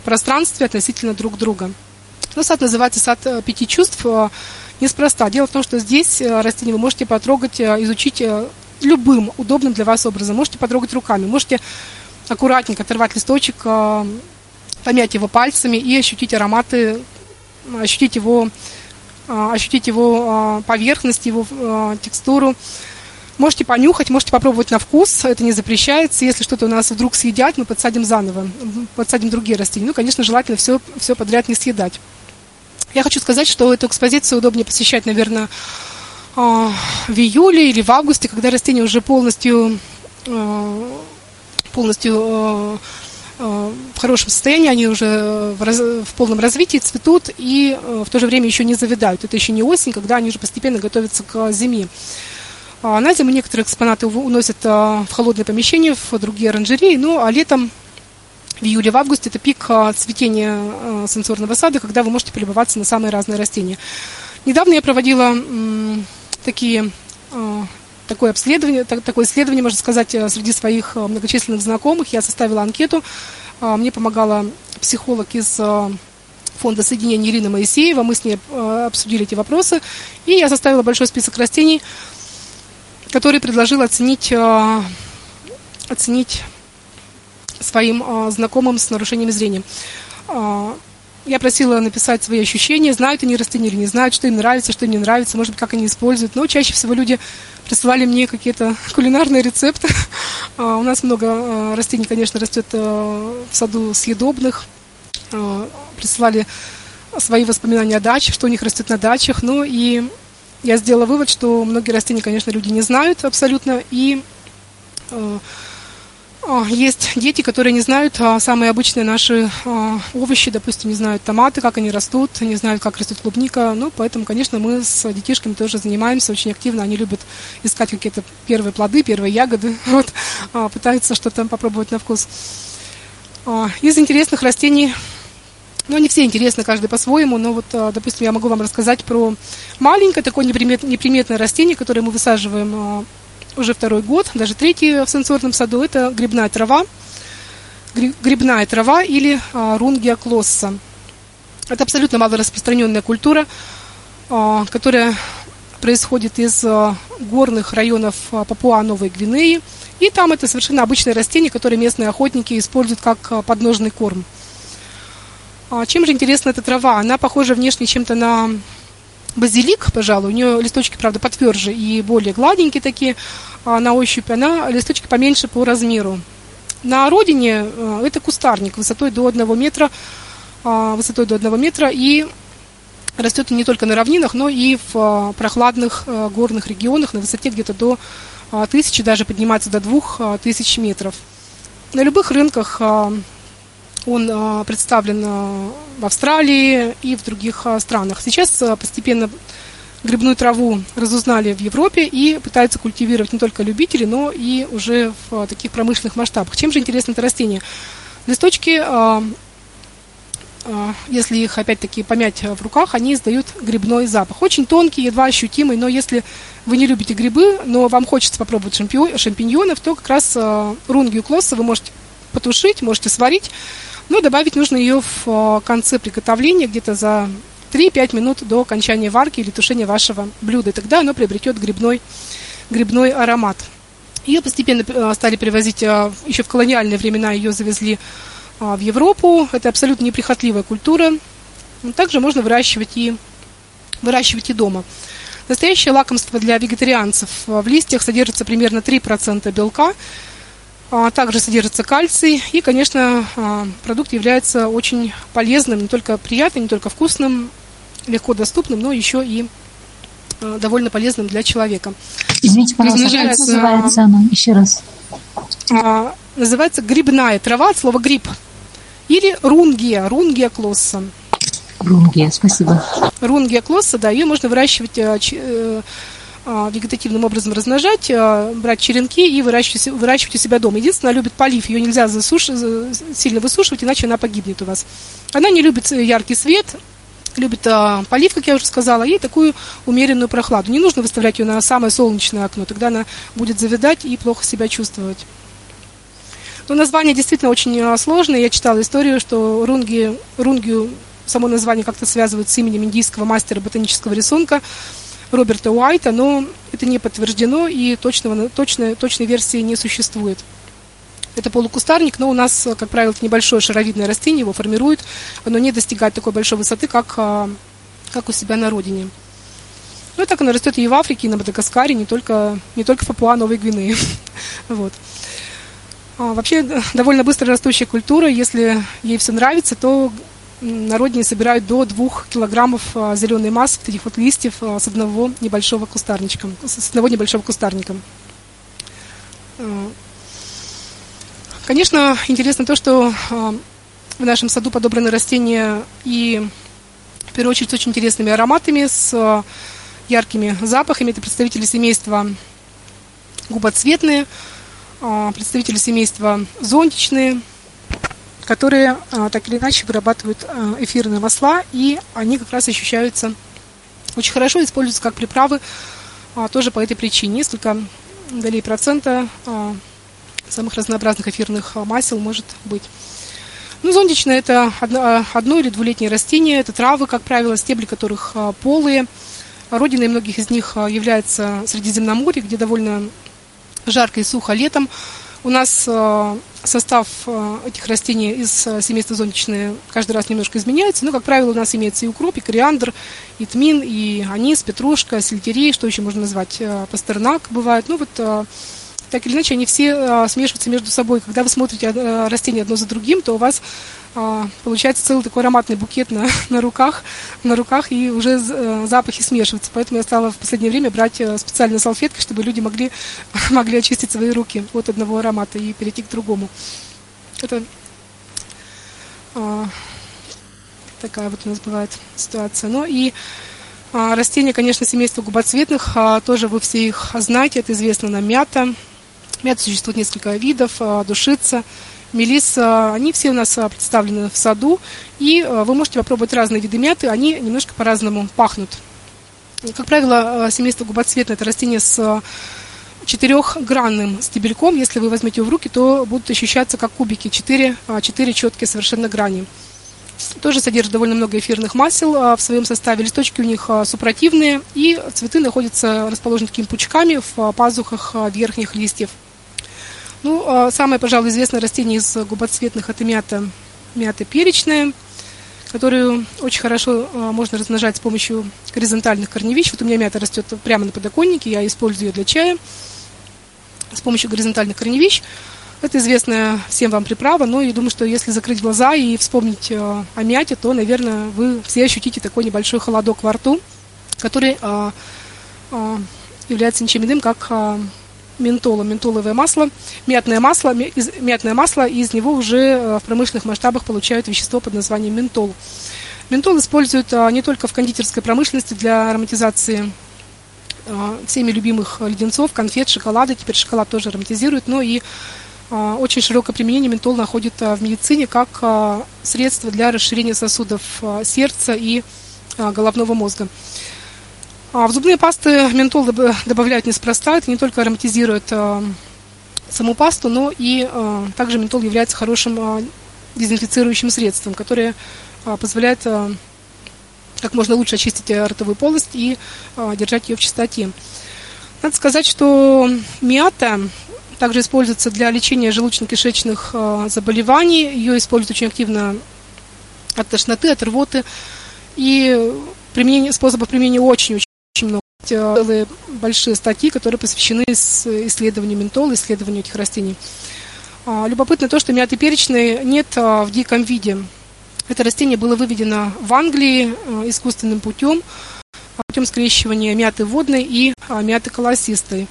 пространстве относительно друг друга. Но сад называется сад э, пяти чувств э, неспроста. Дело в том, что здесь э, растения вы можете потрогать, изучить любым удобным для вас образом. Можете потрогать руками, можете аккуратненько оторвать листочек, помять его пальцами и ощутить ароматы, ощутить его, ощутить его поверхность, его текстуру. Можете понюхать, можете попробовать на вкус, это не запрещается. Если что-то у нас вдруг съедят, мы подсадим заново, подсадим другие растения. Ну, конечно, желательно все, все подряд не съедать. Я хочу сказать, что эту экспозицию удобнее посещать, наверное, в июле или в августе, когда растения уже полностью полностью э, э, в хорошем состоянии, они уже в, раз, в полном развитии цветут и в то же время еще не завядают. Это еще не осень, когда они уже постепенно готовятся к зиме. А на зиму некоторые экспонаты уносят в холодное помещение, в другие оранжереи, ну а летом в июле, в августе это пик цветения сенсорного сада, когда вы можете полюбоваться на самые разные растения. Недавно я проводила такие такое обследование, так, такое исследование, можно сказать, э, среди своих многочисленных знакомых. Я составила анкету. А, мне помогала психолог из фонда соединения Ирина Моисеева. Мы с ней обсудили эти вопросы. И я составила большой список растений, который предложил оценить, оценить своим знакомым с нарушением зрения. А, я просила написать свои ощущения, знают они растения или не знают, что им нравится, что им не нравится, может быть, как они используют. Но чаще всего люди присылали мне какие-то кулинарные рецепты. У нас много растений, конечно, растет в саду съедобных. Присылали свои воспоминания о даче, что у них растет на дачах. Ну и я сделала вывод, что многие растения, конечно, люди не знают абсолютно. И есть дети, которые не знают а, самые обычные наши а, овощи, допустим, не знают томаты, как они растут, не знают, как растет клубника. Ну, поэтому, конечно, мы с детишками тоже занимаемся очень активно. Они любят искать какие-то первые плоды, первые ягоды, вот, а, пытаются что-то попробовать на вкус. Из интересных растений ну, они все интересны, каждый по-своему, но вот, допустим, я могу вам рассказать про маленькое такое неприметное растение, которое мы высаживаем уже второй год, даже третий в сенсорном саду, это грибная трава, грибная трава или а, рунгия клосса. Это абсолютно малораспространенная культура, а, которая происходит из а, горных районов а, Папуа-Новой Гвинеи. И там это совершенно обычное растение, которое местные охотники используют как а, подножный корм. А, чем же интересна эта трава? Она похожа внешне чем-то на базилик, пожалуй. У нее листочки, правда, потверже и более гладенькие такие а на ощупь. Она листочки поменьше по размеру. На родине э, это кустарник высотой до 1 метра, а, высотой до 1 метра и растет не только на равнинах, но и в а, прохладных э, горных регионах на высоте где-то до тысячи, даже поднимается до двух тысяч метров. На любых рынках он а, представлен а, в Австралии и в других а, странах. Сейчас постепенно грибную траву разузнали в Европе и пытаются культивировать не только любители, но и уже в таких промышленных масштабах. Чем же интересно это растение? Листочки, если их опять-таки помять в руках, они издают грибной запах. Очень тонкий, едва ощутимый, но если вы не любите грибы, но вам хочется попробовать шампиньонов, то как раз рунгию клосса вы можете потушить, можете сварить но добавить нужно ее в э, конце приготовления, где-то за 3-5 минут до окончания варки или тушения вашего блюда. И тогда оно приобретет грибной грибной аромат. Ее постепенно стали привозить, еще в колониальные времена ее завезли в Европу. Это абсолютно неприхотливая культура. Также можно выращивать и, выращивать и дома. Настоящее лакомство для вегетарианцев. В листьях содержится примерно 3% белка, также содержится кальций. И, конечно, а, продукт является очень полезным, не только приятным, не только вкусным, легко доступным, но еще и а, довольно полезным для человека. Извините, пожалуйста, как называется оно? Еще раз. Называется грибная трава от слова гриб. Или рунгия, рунгия клосса. Рунгия, спасибо. Рунгия клосса, да, ее можно выращивать э, а, вегетативным образом размножать, а, брать черенки и выращивать, выращивать у себя дома. Единственное, она любит полив, ее нельзя засуш... сильно высушивать, иначе она погибнет у вас. Она не любит яркий свет, любит а, полив, как я уже сказала, и такую умеренную прохладу. Не нужно выставлять ее на самое солнечное окно, тогда она будет завидать и плохо себя чувствовать. Но название действительно очень сложное. Я читала историю, что рунги, рунгию, само название как-то связывают с именем индийского мастера ботанического рисунка – Роберта Уайта, но это не подтверждено и точного, точной, точной версии не существует. Это полукустарник, но у нас, как правило, это небольшое шаровидное растение, его формирует, оно не достигает такой большой высоты, как, а, как у себя на родине. Ну и так оно растет и в Африке, и на Мадагаскаре, не только, не только в Папуа Новой Гвинеи. вот. А, вообще, довольно быстро растущая культура, если ей все нравится, то на родине собирают до двух килограммов а, зеленой массы, этих вот листьев а, с одного небольшого кустарничка, с одного небольшого кустарника. А, конечно, интересно то, что в нашем саду подобраны растения и, в первую очередь, с очень интересными ароматами, с яркими запахами. Это представители семейства губоцветные, представители семейства зонтичные – которые а, так или иначе вырабатывают а, эфирные масла, и они как раз ощущаются очень хорошо, используются как приправы а, тоже по этой причине. Несколько долей процента самых разнообразных эфирных масел может быть. Ну, зондичное – это одно, или двулетнее растение, это травы, как правило, стебли которых полые. Родиной многих из них является Средиземноморье, где довольно жарко и сухо летом. У нас э, состав э, этих растений из э, семейства зонтичные каждый раз немножко изменяется, но, как правило, у нас имеется и укроп, и кориандр, и тмин, и анис, петрушка, сельдерей, что еще можно назвать, пастернак бывает. Ну вот так или иначе, они все смешиваются между собой. Когда вы смотрите растения одно за другим, то у вас получается целый такой ароматный букет на, на руках, на руках, и уже э, запахи смешиваются. Поэтому я стала в последнее время брать э, специальные салфетки, чтобы люди могли, могли очистить свои руки от одного аромата и перейти к другому. Это а, такая вот у нас бывает ситуация. Ну и а, растения, конечно, семейства губоцветных, а, тоже вы все их знаете, это известно нам мята. Мята существует несколько видов, а, душица, мелисса, они все у нас а, представлены в саду, и а, вы можете попробовать разные виды мяты, они немножко по-разному пахнут. Как правило, а, семейство губоцветное – это растение с четырехгранным стебельком. Если вы возьмете его в руки, то будут ощущаться как кубики, четыре, четыре четкие совершенно грани. Тоже содержит довольно много эфирных масел в своем составе. Листочки у них супротивные, и цветы находятся расположены такими пучками в пазухах верхних листьев. Ну, а самое, пожалуй, известное растение из губоцветных – это мята, мята перечная, которую очень хорошо а, можно размножать с помощью горизонтальных корневищ. Вот у меня мята растет прямо на подоконнике, я использую ее для чая с помощью горизонтальных корневищ. Это известная всем вам приправа, но я думаю, что если закрыть глаза и вспомнить а, о мяте, то, наверное, вы все ощутите такой небольшой холодок во рту, который является ничем иным, как ментола, ментоловое масло, мятное масло, мятное масло, и из него уже э, в промышленных масштабах получают вещество под названием ментол. Ментол используют а, не только в кондитерской промышленности для ароматизации а, всеми любимых леденцов, конфет, шоколада, теперь шоколад тоже ароматизируют, но и очень широкое применение ментол находит в медицине как средство для расширения сосудов сердца и головного мозга. А в зубные пасты ментол добавляют неспроста. Это не только ароматизирует а, саму пасту, но и а, также ментол является хорошим а, дезинфицирующим средством, которое позволяет как можно лучше очистить ротовую полость и держать ее в чистоте. Надо сказать, что мята также используется для лечения желудочно-кишечных э, заболеваний. Ее используют очень активно от тошноты, от рвоты. И применение, способов применения очень-очень много. Целые большие статьи, которые посвящены исследованию ментола, исследованию этих растений. А, любопытно то, что мяты перечной нет а, в диком виде. Это растение было выведено в Англии э, искусственным путем, путем скрещивания мяты водной и мяты колосистой.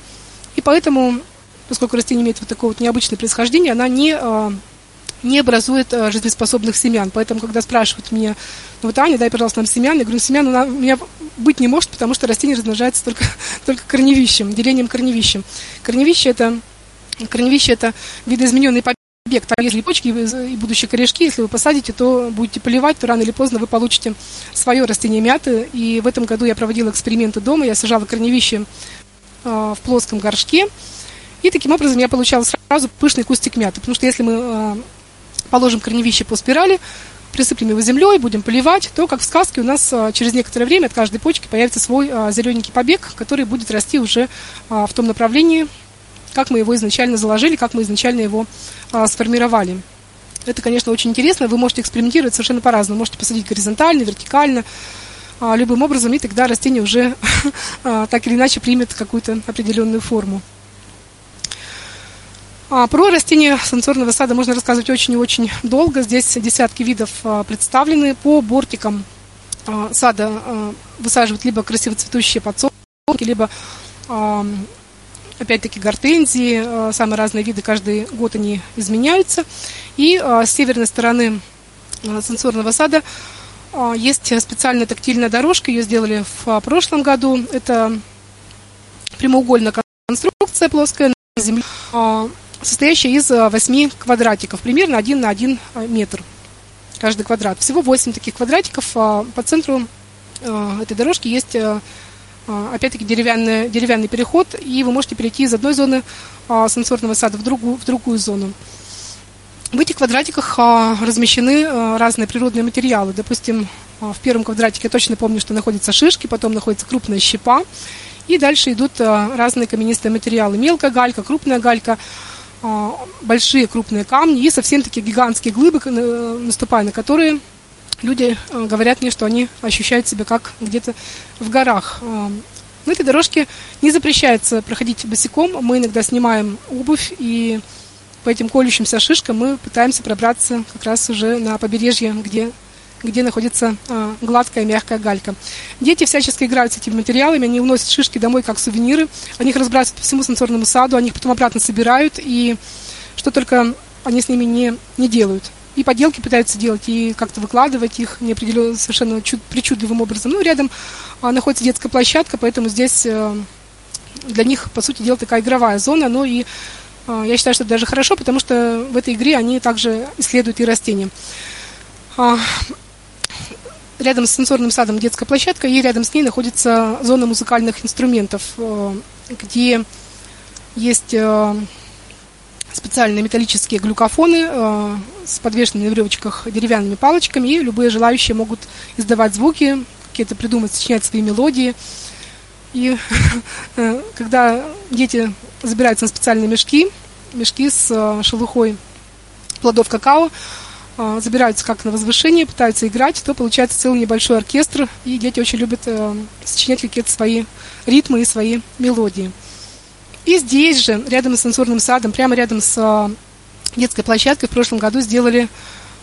И поэтому поскольку растение имеет вот такое вот необычное происхождение, она не, а, не образует а, жизнеспособных семян. Поэтому, когда спрашивают меня, ну вот, Аня, дай, пожалуйста, нам семян, я говорю, семян у меня быть не может, потому что растение размножается только, только корневищем, делением корневищем. Корневище это, корневище это видоизмененный побег. Там есть почки и будущие корешки. Если вы посадите, то будете поливать, то рано или поздно вы получите свое растение мяты. И в этом году я проводила эксперименты дома. Я сажала корневище э, в плоском горшке. И таким образом я получала сразу пышный кустик мяты. Потому что если мы э, положим корневище по спирали, присыплем его землей, будем поливать, то, как в сказке, у нас э, через некоторое время от каждой почки появится свой э, зелененький побег, который будет расти уже в том направлении, как мы его изначально заложили, как мы изначально его сформировали. Это, конечно, очень интересно. Вы можете экспериментировать совершенно по-разному. Можете посадить горизонтально, вертикально, любым образом, и тогда растение уже так или иначе примет какую-то определенную форму. А, про растения сенсорного сада можно рассказывать очень и очень долго. Здесь десятки видов а, представлены. По бортикам а, сада высаживают либо красиво цветущие подсолнухи, либо опять-таки гортензии, самые разные виды, каждый год они изменяются. И с северной стороны сенсорного сада есть специальная тактильная дорожка, ее сделали в прошлом году. Это прямоугольная конструкция плоская на земле состоящая из э, восьми квадратиков, примерно один на один э, метр каждый квадрат. Всего восемь таких квадратиков. А по центру э, этой дорожки есть опять-таки деревянный, деревянный переход, и вы можете перейти из одной зоны сенсорного сада в другую, в другую зону. В этих квадратиках размещены разные природные материалы. Допустим, в первом квадратике я точно помню, что находятся шишки, потом находится крупная щепа, и дальше идут разные каменистые материалы. Мелкая галька, крупная галька, а, большие крупные камни и совсем такие гигантские глыбы, наступая на которые люди а, говорят мне, что они ощущают себя как где-то в горах. А, на этой дорожке не запрещается проходить босиком. Мы иногда снимаем обувь и по этим колющимся шишкам мы пытаемся пробраться как раз уже на побережье, где где находится э, гладкая мягкая галька. Дети всячески играют с этими материалами, они уносят шишки домой как сувениры, они их разбрасывают по всему сенсорному саду, они их потом обратно собирают, и что только они с ними не, не делают. И поделки пытаются делать, и как-то выкладывать их неопределенно, совершенно чуд, причудливым образом. Ну, рядом а, находится детская площадка, поэтому здесь а, для них, по сути дела, такая игровая зона, но и а, я считаю, что это даже хорошо, потому что в этой игре они также исследуют и растения рядом с сенсорным садом детская площадка, и рядом с ней находится зона музыкальных инструментов, э, где есть э, специальные металлические глюкофоны э, с подвешенными на веревочках деревянными палочками, и любые желающие могут издавать звуки, какие-то придумать, сочинять свои мелодии. И когда дети забираются на специальные мешки, мешки с шелухой плодов какао, забираются как на возвышение, пытаются играть, то получается целый небольшой оркестр, и дети очень любят э, сочинять какие-то свои ритмы и свои мелодии. И здесь же, рядом с сенсорным садом, прямо рядом с э, детской площадкой в прошлом году сделали а,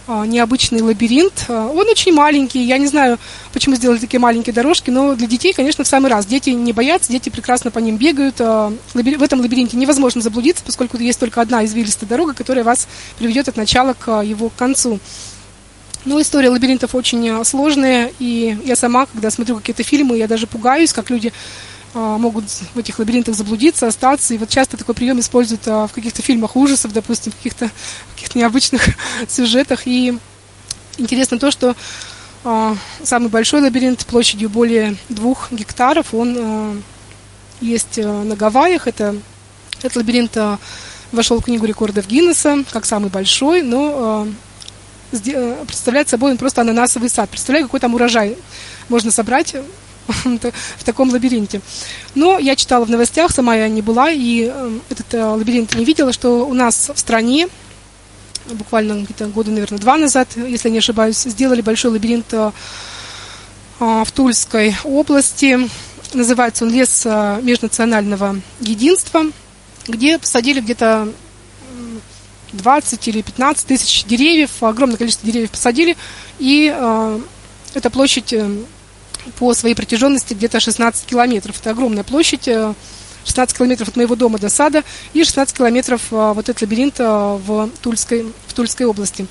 необычный лабиринт. А, он очень маленький. Я не знаю, почему сделали такие маленькие дорожки, но для детей, конечно, в самый раз. Дети не боятся, дети прекрасно по ним бегают. А, в этом лабиринте невозможно заблудиться, поскольку есть только одна извилистая дорога, которая вас приведет от начала к его концу. Но история лабиринтов очень сложная, и я сама, когда смотрю какие-то фильмы, я даже пугаюсь, как люди а, могут в этих лабиринтах заблудиться, остаться. И вот часто такой прием используют а, в каких-то фильмах ужасов, допустим, в каких-то каких необычных сюжетах. И интересно то, что а, самый большой лабиринт площадью более двух гектаров, он есть на Гавайях. Это, этот лабиринт вошел в книгу рекордов Гиннесса как самый большой, но представляет собой он просто ананасовый сад. Представляю, какой там урожай можно собрать в таком лабиринте. Но я читала в новостях, сама я не была, и этот лабиринт не видела, что у нас в стране буквально где-то года, наверное, два назад, если не ошибаюсь, сделали большой лабиринт в Тульской области. Называется он «Лес межнационального единства», где посадили где-то 20 или 15 тысяч деревьев, огромное количество деревьев посадили, и э, эта площадь э, по своей протяженности где-то 16 километров. Это огромная площадь, э, 16 километров от моего дома до сада и 16 километров э, вот этот лабиринт э, в, Тульской, в Тульской области.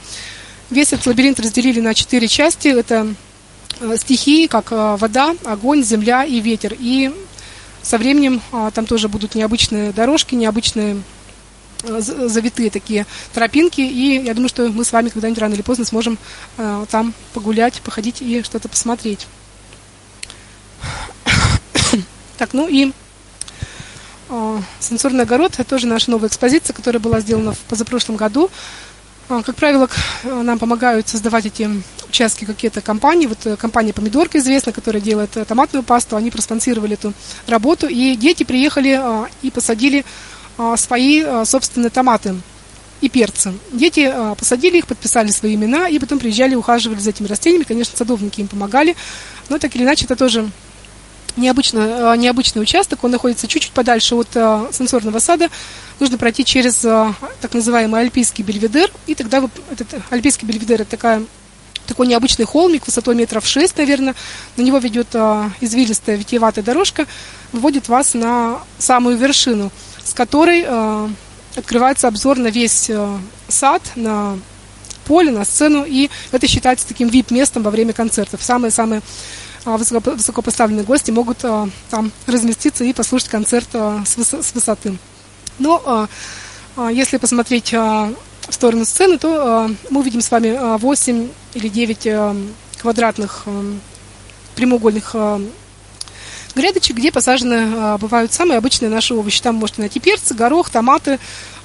Весь этот лабиринт разделили на четыре части. Это э, стихии, как э, вода, огонь, земля и ветер. И со временем э, там тоже будут необычные дорожки, необычные Э, завитые такие тропинки, и я думаю, что мы с вами когда-нибудь рано или поздно сможем э, там погулять, походить и что-то посмотреть. Так, ну и э, сенсорный огород, это тоже наша новая экспозиция, которая была сделана в позапрошлом году. Э, как правило, э, нам помогают создавать эти участки какие-то компании. Вот э, компания «Помидорка» известна, которая делает томатную пасту. Они проспонсировали эту работу. И дети приехали и посадили а, свои а, собственные томаты и перцы. Дети а, посадили их, подписали свои имена, и потом приезжали, ухаживали за этими растениями. Конечно, садовники им помогали, но так или иначе это тоже необычно, необычный участок. Он находится чуть-чуть подальше от сенсорного сада. Нужно пройти через так называемый альпийский бельведер, и тогда вы, этот альпийский бельведер это такая такой необычный холмик высотой метров шесть, наверное. На него ведет извилистая витиеватая дорожка, выводит вас на самую вершину с которой э, открывается обзор на весь э, сад, на поле, на сцену, и это считается таким вип-местом во время концертов. Самые-самые э, высокопоставленные гости могут э, там разместиться и послушать концерт э, с, выс с высоты. Но если посмотреть в сторону сцены, то мы увидим с вами э, 8 или 9 э, квадратных прямоугольных грядочек, где посажены а, бывают самые обычные наши овощи. Там можете найти перцы, горох, томаты.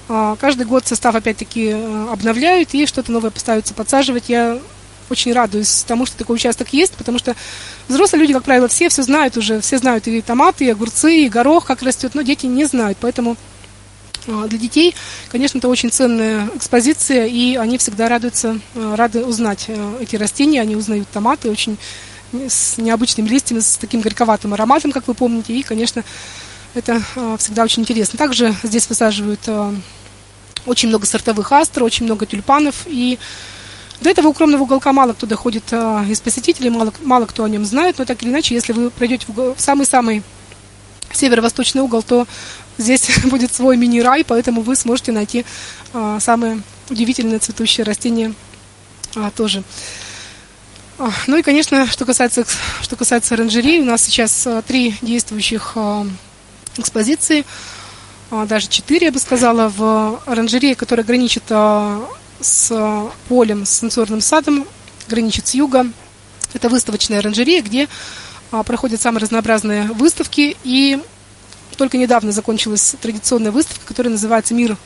А, каждый год состав опять-таки а, обновляют и что-то новое пытаются подсаживать. Я очень радуюсь тому, что такой участок есть, потому что взрослые люди, как правило, все все знают уже, все знают и томаты, и огурцы, и горох, как растет, но дети не знают, поэтому для детей, конечно, это очень ценная экспозиция, и они всегда радуются, рады узнать эти растения, они узнают томаты, очень с необычными листьями, с таким горьковатым ароматом, как вы помните. И, конечно, это э, всегда очень интересно. Также здесь высаживают э, очень много сортовых астр, очень много тюльпанов. И до этого укромного уголка мало кто доходит э, из посетителей, мало, мало кто о нем знает. Но так или иначе, если вы пройдете в самый-самый северо-восточный угол, то здесь будет свой мини-рай, поэтому вы сможете найти э, самые удивительные цветущие растения э, тоже. Ну и, конечно, что касается, что касается оранжерей, у нас сейчас а, три действующих а, экспозиции, а, даже четыре, я бы сказала, в оранжерее, которая граничит с полем, с сенсорным садом, граничит с юга. Это выставочная оранжерея, где проходят самые разнообразные выставки. И только недавно закончилась традиционная выставка, которая называется «Мир,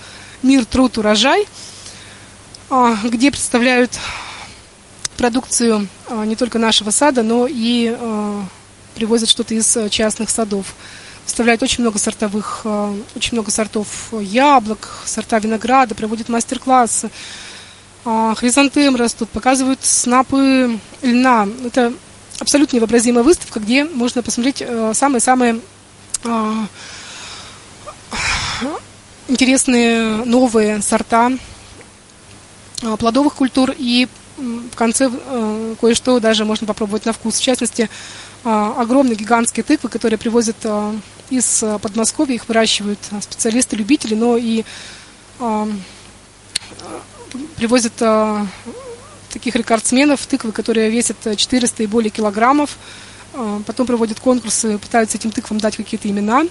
Мир труд, урожай», где представляют продукцию не только нашего сада, но и привозят что-то из э, частных садов. Вставляют очень много сортовых, а, очень много сортов яблок, сорта винограда, проводят мастер-классы. Хризантем растут, показывают снапы льна. Это абсолютно невообразимая выставка, где можно посмотреть э, самые-самые интересные новые сорта плодовых культур и в конце э, кое-что даже можно попробовать на вкус. В частности, э, огромные гигантские тыквы, которые привозят э, из Подмосковья, их выращивают специалисты, любители, но и привозят таких рекордсменов, тыквы, которые весят 400 и более килограммов. Потом проводят конкурсы, пытаются этим тыквам дать какие-то имена.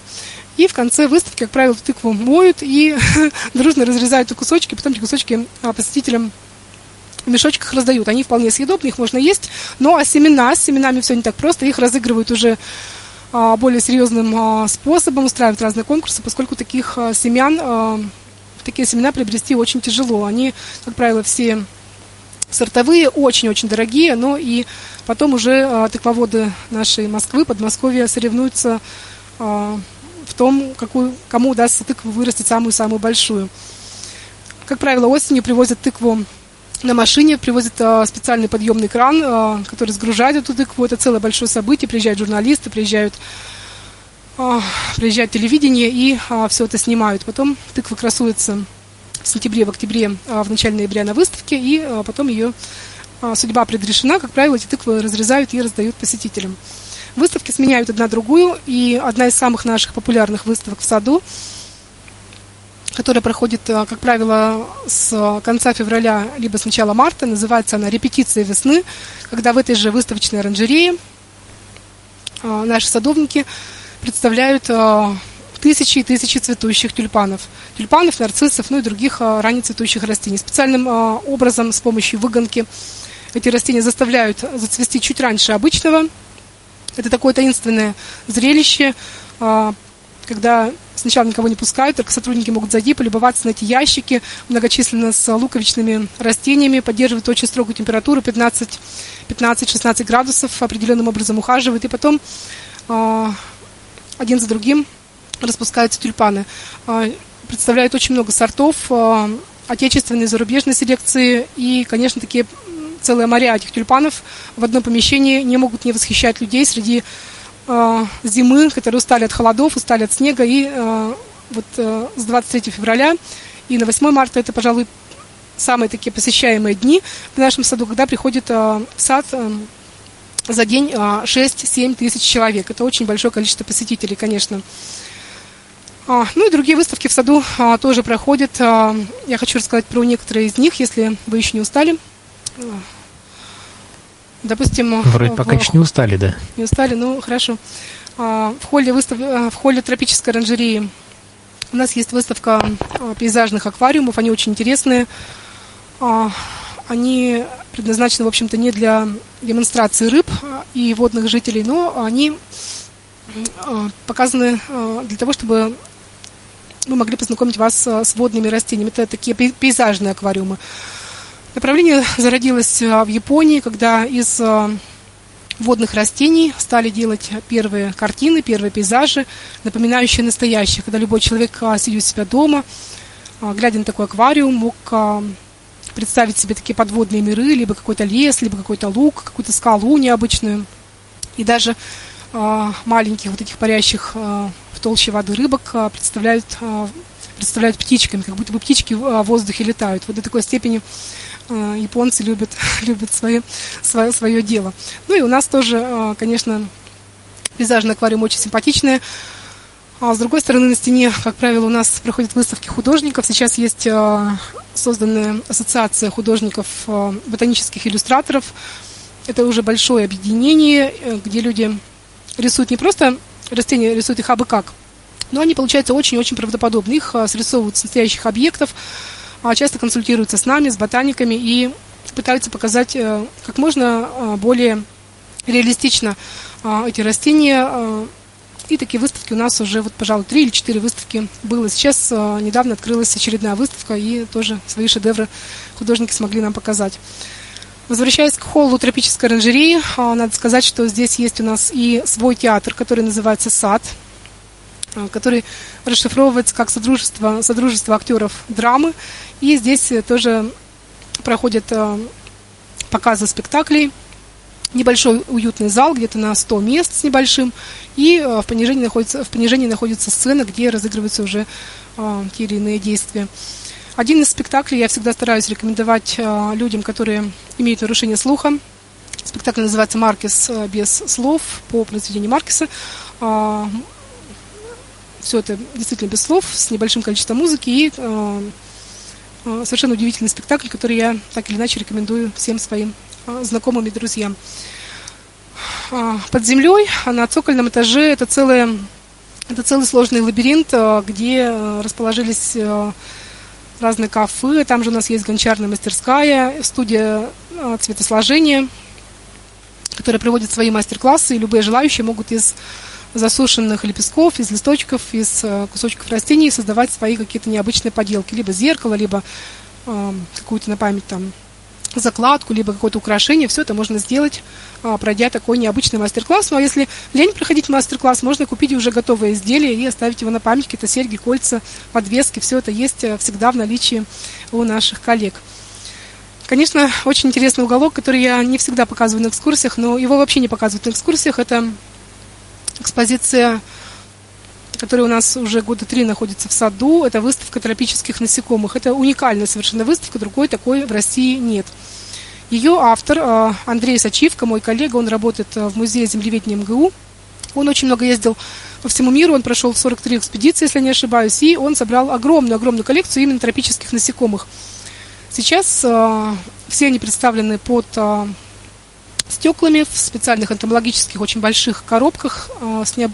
И в конце выставки, как правило, тыкву моют и дружно разрезают кусочки, потом эти кусочки посетителям в мешочках раздают. Они вполне съедобны, их можно есть. Но а семена, с семенами все не так просто. Их разыгрывают уже более серьезным а, способом, устраивают разные конкурсы, поскольку таких а, семян, а, такие семена приобрести очень тяжело. Они, как правило, все сортовые, очень-очень дорогие, но и потом уже а, тыквоводы нашей Москвы, Подмосковья соревнуются а, в том, какую, кому удастся тыкву вырастить самую-самую большую. Как правило, осенью привозят тыкву на машине, привозят а, специальный подъемный кран, а, который сгружает эту тыкву. Это целое большое событие. Приезжают журналисты, приезжают, а, приезжает телевидение и а, все это снимают. Потом тыква красуется в сентябре, в октябре, а, в начале ноября на выставке, и а, потом ее а, судьба предрешена. Как правило, эти тыквы разрезают и раздают посетителям. Выставки сменяют одна другую, и одна из самых наших популярных выставок в саду, которая проходит, как правило, с конца февраля, либо с начала марта, называется она «Репетиция весны», когда в этой же выставочной оранжерее наши садовники представляют тысячи и тысячи цветущих тюльпанов. Тюльпанов, нарциссов, ну и других а, раннецветущих растений. Специальным образом с помощью выгонки эти растения заставляют зацвести чуть раньше обычного. Это такое таинственное зрелище, когда сначала никого не пускают, только сотрудники могут зайти, полюбоваться на эти ящики, многочисленно с луковичными растениями, поддерживают очень строгую температуру, 15-16 градусов, определенным образом ухаживают, и потом один за другим распускаются тюльпаны. А, представляют очень много сортов, а, отечественной зарубежной селекции. И, конечно, такие целые моря этих тюльпанов в одном помещении не могут не восхищать людей среди зимы, которые устали от холодов, устали от снега. И вот с 23 февраля и на 8 марта это, пожалуй, самые такие посещаемые дни в нашем саду, когда приходит в сад за день 6-7 тысяч человек. Это очень большое количество посетителей, конечно. А, ну и другие выставки в саду тоже проходят. Я хочу рассказать про некоторые из них, если вы еще не устали. Допустим... Вроде в, пока еще не устали, да? Не устали, ну хорошо. В холле, выстав... в холле тропической оранжереи у нас есть выставка пейзажных аквариумов. Они очень интересные. Они предназначены, в общем-то, не для демонстрации рыб и водных жителей, но они показаны для того, чтобы мы могли познакомить вас с водными растениями. Это такие пейзажные аквариумы. Направление зародилось э, в Японии, когда из э, водных растений стали делать первые картины, первые пейзажи, напоминающие настоящие, когда любой человек, сидя у себя дома, глядя на такой аквариум, мог представить себе такие подводные миры, либо какой-то лес, либо какой-то луг, какую-то скалу необычную. И даже маленьких вот этих парящих в толще воды рыбок а, представляют, а, представляют птичками, как будто бы птички в воздухе летают. Вот до такой степени а, японцы любят, любят свое, свое, свое дело. Ну и у нас тоже, конечно, пейзажный аквариум очень симпатичный. А с другой стороны, на стене, как правило, у нас проходят выставки художников. Сейчас есть созданная ассоциация художников, ботанических иллюстраторов. Это уже большое объединение, э, где люди рисуют не просто растения рисуют их абы как. Но они, получаются, очень-очень правдоподобны. Их срисовывают с настоящих объектов, часто консультируются с нами, с ботаниками и пытаются показать э, как можно а, более реалистично эти растения. И такие выставки у нас уже, вот, пожалуй, три или четыре выставки было. Сейчас недавно открылась очередная выставка, и тоже свои шедевры художники смогли нам показать. Возвращаясь к холлу тропической оранжереи, а, надо сказать, что здесь есть у нас и свой театр, который называется «Сад», а, который расшифровывается как Содружество, Содружество актеров драмы. И здесь тоже проходят а, показы спектаклей. Небольшой уютный зал, где-то на 100 мест с небольшим. И в понижении находится, в понижении находится сцена, где разыгрываются уже те или иные действия. Один из спектаклей я всегда стараюсь рекомендовать э, людям, которые имеют нарушение слуха. Спектакль называется «Маркес э, без слов» по произведению Маркеса. Э, все это действительно без слов, с небольшим количеством музыки и совершенно удивительный спектакль, который я так или иначе рекомендую всем своим знакомым и друзьям. Под землей, на цокольном этаже, это, целое, это целый сложный лабиринт, где расположились разные кафе. Там же у нас есть гончарная мастерская, студия а, цветосложения, которая проводит свои мастер-классы, и любые желающие могут из засушенных лепестков, из листочков, из а, кусочков растений создавать свои какие-то необычные поделки. Либо зеркало, либо э, какую-то на память там закладку, либо какое-то украшение, все это можно сделать, а, пройдя такой необычный мастер-класс. Ну а если лень проходить мастер-класс, можно купить уже готовое изделие и оставить его на память, какие-то серьги, кольца, подвески, все это есть э, всегда в наличии у наших коллег. Конечно, очень интересный уголок, который я не всегда показываю на экскурсиях, но его вообще не показывают на экскурсиях. Это экспозиция которая у нас уже года три находится в саду. Это выставка тропических насекомых. Это уникальная совершенно выставка, другой такой в России нет. Ее автор э, Андрей Сачивко, мой коллега, он работает э, в музее землеведения МГУ. Он очень много ездил по всему миру, он прошел 43 экспедиции, если не ошибаюсь, и он собрал огромную-огромную коллекцию именно тропических насекомых. Сейчас э, все они представлены под стеклами в специальных энтомологических очень больших коробках э, с, не,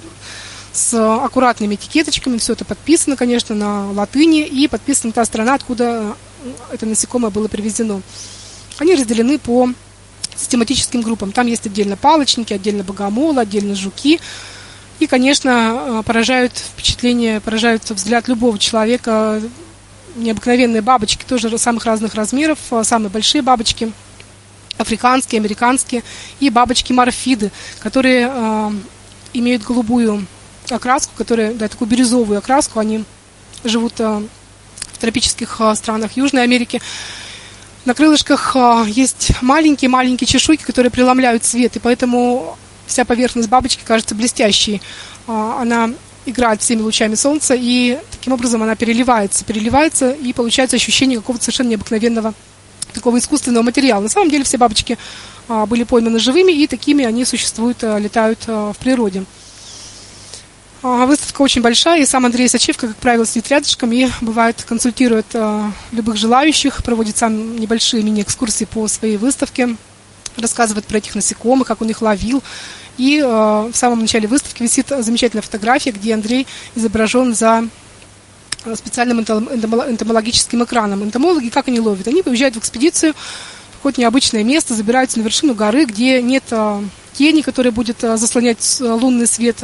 с аккуратными этикеточками. Все это подписано, конечно, на латыни и подписана та страна, откуда это насекомое было привезено. Они разделены по систематическим группам. Там есть отдельно палочники, отдельно богомолы, отдельно жуки. И, конечно, поражают впечатление, поражают взгляд любого человека необыкновенные бабочки, тоже самых разных размеров, самые большие бабочки, африканские, американские, и бабочки морфиды, которые э, имеют голубую окраску, которые, да, такую бирюзовую окраску, они живут э, в тропических э, странах Южной Америки. На крылышках э, есть маленькие-маленькие чешуйки, которые преломляют свет, и поэтому вся поверхность бабочки кажется блестящей. Э, она играет всеми лучами солнца, и таким образом она переливается, переливается, и получается ощущение какого-то совершенно необыкновенного такого искусственного материала. На самом деле все бабочки а, были пойманы живыми, и такими они существуют, а, летают а, в природе. Выставка очень большая, и сам Андрей Сачевко, как правило, сидит рядышком и бывает консультирует любых желающих, проводит сам небольшие мини-экскурсии по своей выставке, рассказывает про этих насекомых, как он их ловил, и в самом начале выставки висит замечательная фотография, где Андрей изображен за специальным энтомологическим экраном. Энтомологи как они ловят? Они выезжают в экспедицию в какое-то необычное место, забираются на вершину горы, где нет э, тени, которая будет э, заслонять э, лунный свет,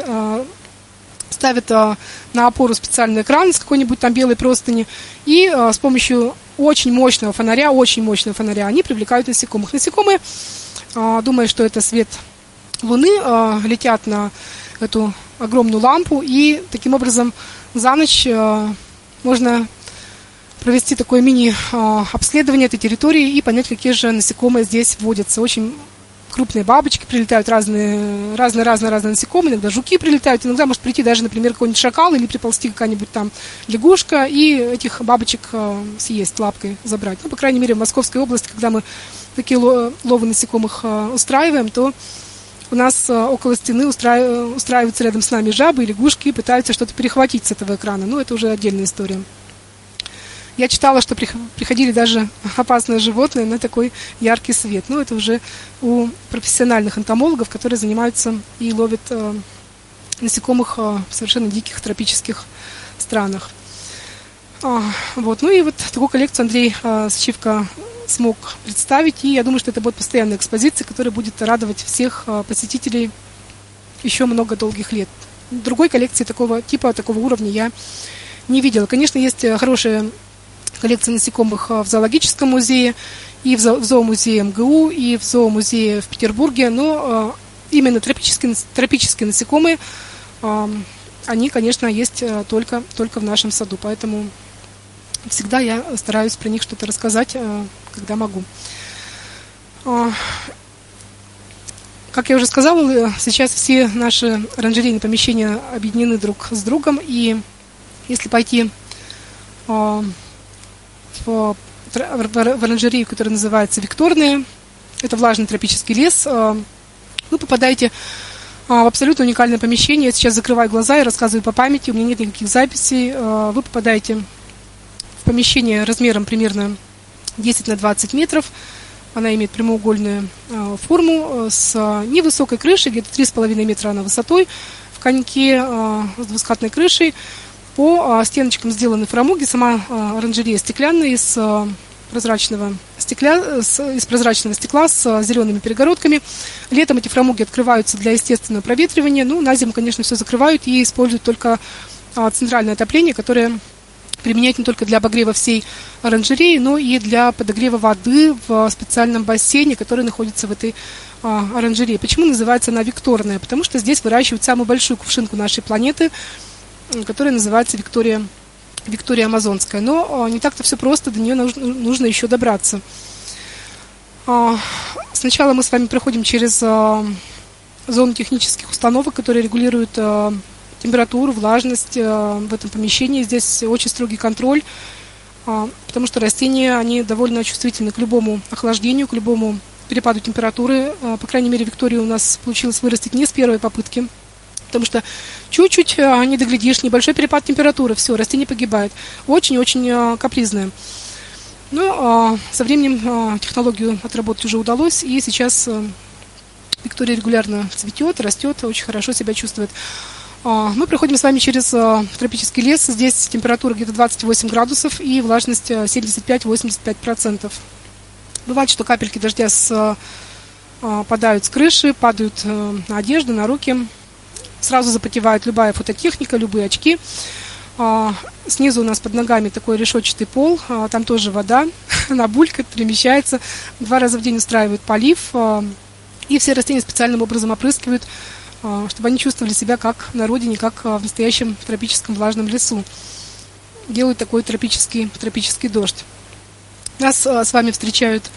ставят на опору специальный экран с какой-нибудь там белой простыни, и с помощью очень мощного фонаря, очень мощного фонаря, они привлекают насекомых. Насекомые, думая, что это свет Луны летят на эту огромную лампу, и таким образом за ночь можно провести такое мини-обследование этой территории и понять, какие же насекомые здесь водятся. Очень крупные бабочки прилетают, разные, разные, разные, разные насекомые, иногда жуки прилетают, иногда может прийти даже, например, какой-нибудь шакал или приползти какая-нибудь там лягушка и этих бабочек э, съесть лапкой, забрать. Ну, по крайней мере, в Московской области, когда мы такие ловы насекомых э, устраиваем, то у нас э, около стены устраиваются рядом с нами жабы и лягушки и пытаются что-то перехватить с этого экрана. Ну, это уже отдельная история. Я читала, что приходили даже опасные животные на такой яркий свет. Ну, это уже у профессиональных энтомологов, которые занимаются и ловят э, насекомых э, в совершенно диких тропических странах. А, вот. Ну и вот такую коллекцию Андрей э, смог представить. И я думаю, что это будет постоянная экспозиция, которая будет радовать всех а, посетителей еще много долгих лет. Другой коллекции такого типа, такого уровня я не видела. Конечно, есть э, хорошая коллекция насекомых а, в зоологическом музее, и в зоомузее МГУ, и в зоомузее в Петербурге, но именно тропические, тропические насекомые, они, конечно, есть э, только, только в нашем саду. Поэтому всегда я стараюсь про них что-то рассказать, э, когда могу. Как я уже сказала, э, сейчас все наши оранжерейные помещения объединены друг с другом, и если пойти а, в, в оранжерею, которая называется Викторная, это влажный тропический лес, вы попадаете в абсолютно уникальное помещение. Я сейчас закрываю глаза и рассказываю по памяти, у меня нет никаких записей. Вы попадаете помещение размером примерно 10 на 20 метров. Она имеет прямоугольную э, форму э, с невысокой крышей, где-то 3,5 метра она высотой, в коньке э, с двускатной крышей. По стеночкам сделаны фрамуги, сама оранжерея стеклянная из прозрачного стекля, из прозрачного стекла с зелеными перегородками. Летом эти фрамуги открываются для естественного проветривания. Ну, на зиму, конечно, все закрывают и используют только центральное отопление, которое применять не только для обогрева всей оранжереи, но и для подогрева воды в специальном бассейне, который находится в этой а, оранжерее. Почему называется она Викторная? Потому что здесь выращивают самую большую кувшинку нашей планеты, которая называется Виктория, Виктория Амазонская. Но а, не так-то все просто, до нее нужно, нужно еще добраться. А, сначала мы с вами проходим через а, зону технических установок, которые регулируют температуру, влажность э, в этом помещении. Здесь очень строгий контроль, э, потому что растения, они довольно чувствительны к любому охлаждению, к любому перепаду температуры. Э, по крайней мере, Виктория у нас получилось вырастить не с первой попытки, потому что чуть-чуть не доглядишь, небольшой перепад температуры, все, растение погибает. Очень-очень капризное. Но со временем технологию отработать уже удалось, и сейчас Виктория регулярно цветет, растет, очень хорошо себя чувствует. А, мы проходим с вами через а, тропический лес. Здесь температура где-то 28 градусов и влажность 75-85%. А, Бывает, что капельки дождя с, падают с крыши, падают на одежду, на руки. Сразу запотевает любая фототехника, любые очки. Снизу у нас под ногами такой решетчатый пол, там тоже вода, она булькает, перемещается. Два раза в день устраивают полив, и все растения специальным образом опрыскивают чтобы они чувствовали себя как на родине, как а, в настоящем тропическом влажном лесу. Делают такой тропический, тропический дождь. Нас а, с вами встречают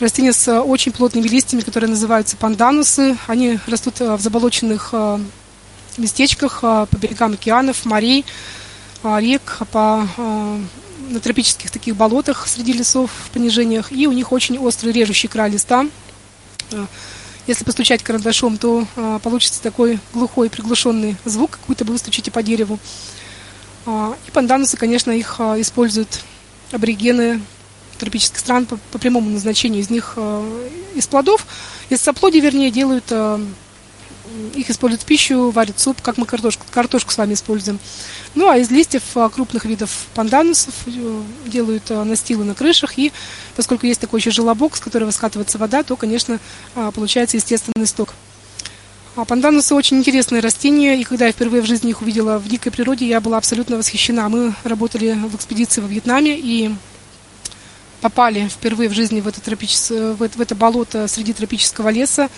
растения с очень плотными листьями, которые называются панданусы. Они растут в заболоченных местечках по берегам океанов, морей, рек, по, на тропических таких болотах среди лесов в понижениях. И у них очень острый режущий край листа если постучать карандашом, то а, получится такой глухой приглушенный звук, какой-то вы стучите по дереву. А, и панданусы, конечно, их а, используют аборигены тропических стран по, по прямому назначению. Из них, а, из плодов, из соплоди, вернее, делают а, их используют в пищу, варят суп, как мы картошку, картошку с вами используем. Ну, а из листьев а, крупных видов панданусов э, делают а, настилы на крышах, и поскольку есть такой еще желобок, с которого скатывается вода, то, конечно, а, получается естественный сток. А панданусы очень интересные растения, и когда я впервые в жизни их увидела в дикой природе, я была абсолютно восхищена. Мы работали в экспедиции во Вьетнаме и попали впервые в жизни в это, тропичес... в это, в это болото среди тропического леса.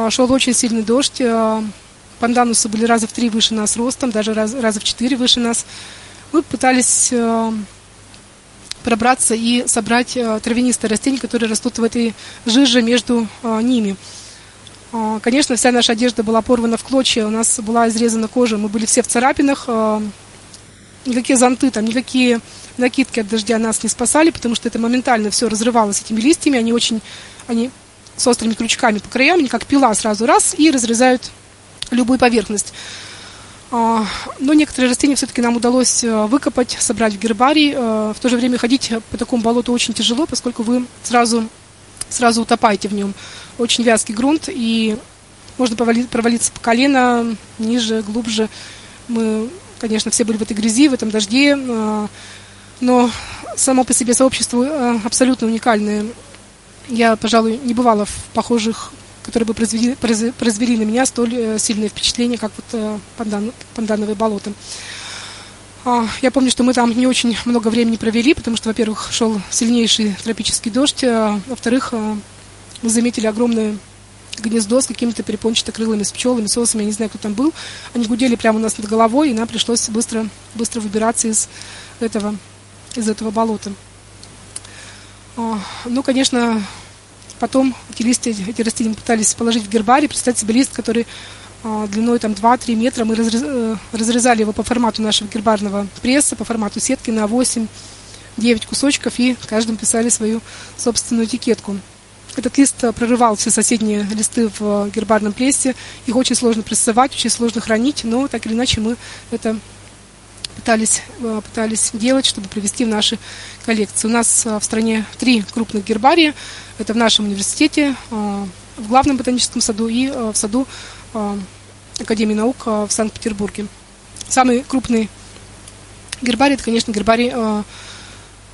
А, шел очень сильный дождь. А, панданусы были раза в три выше нас ростом, даже раз, раза в четыре выше нас. Мы пытались а, пробраться и собрать травянистые растения, которые растут в этой жиже между ними. Конечно, вся наша одежда была порвана в клочья, у нас была изрезана кожа, мы были все в царапинах. Никакие зонты, там, никакие накидки от дождя нас не спасали, потому что это моментально все разрывалось этими листьями. Они очень, они с острыми крючками по краям, они как пила сразу раз и разрезают любую поверхность. А, но некоторые растения все-таки нам удалось э, выкопать, собрать в гербарий. Э, в то же время ходить по такому болоту очень тяжело, поскольку вы сразу, сразу утопаете в нем. Очень вязкий грунт, и можно провалиться по колено, ниже, глубже. Мы, конечно, все были в этой грязи, в этом дожде, э, но само по себе сообщество абсолютно уникальное я, пожалуй, не бывала в похожих, которые бы произвели, произвели на меня столь э, сильное впечатление, как вот э, пандан, пандановые болота. А, я помню, что мы там не очень много времени провели, потому что, во-первых, шел сильнейший тропический дождь, а, во-вторых, а, мы заметили огромное гнездо с какими-то перепончато-крылыми, с пчелами, с осами, я не знаю, кто там был. Они гудели прямо у нас над головой, и нам пришлось быстро, быстро выбираться из этого, из этого болота. Ну, конечно, потом эти листья, эти растения пытались положить в гербарий. Представьте себе лист, который а, длиной там 2-3 метра. Мы э, разрезали его по формату нашего гербарного пресса, по формату сетки на 8-9 кусочков и каждым писали свою собственную этикетку. Этот лист прорывал все соседние листы в гербарном прессе. Их очень сложно прессовать, очень сложно хранить, но так или иначе мы это пытались, э, пытались делать, чтобы привести в наши коллекции. У нас э, в стране три крупных гербария. Это в нашем университете, э, в главном ботаническом саду и в саду Академии наук в Санкт-Петербурге. Самый крупный гербарий, это, конечно, гербарий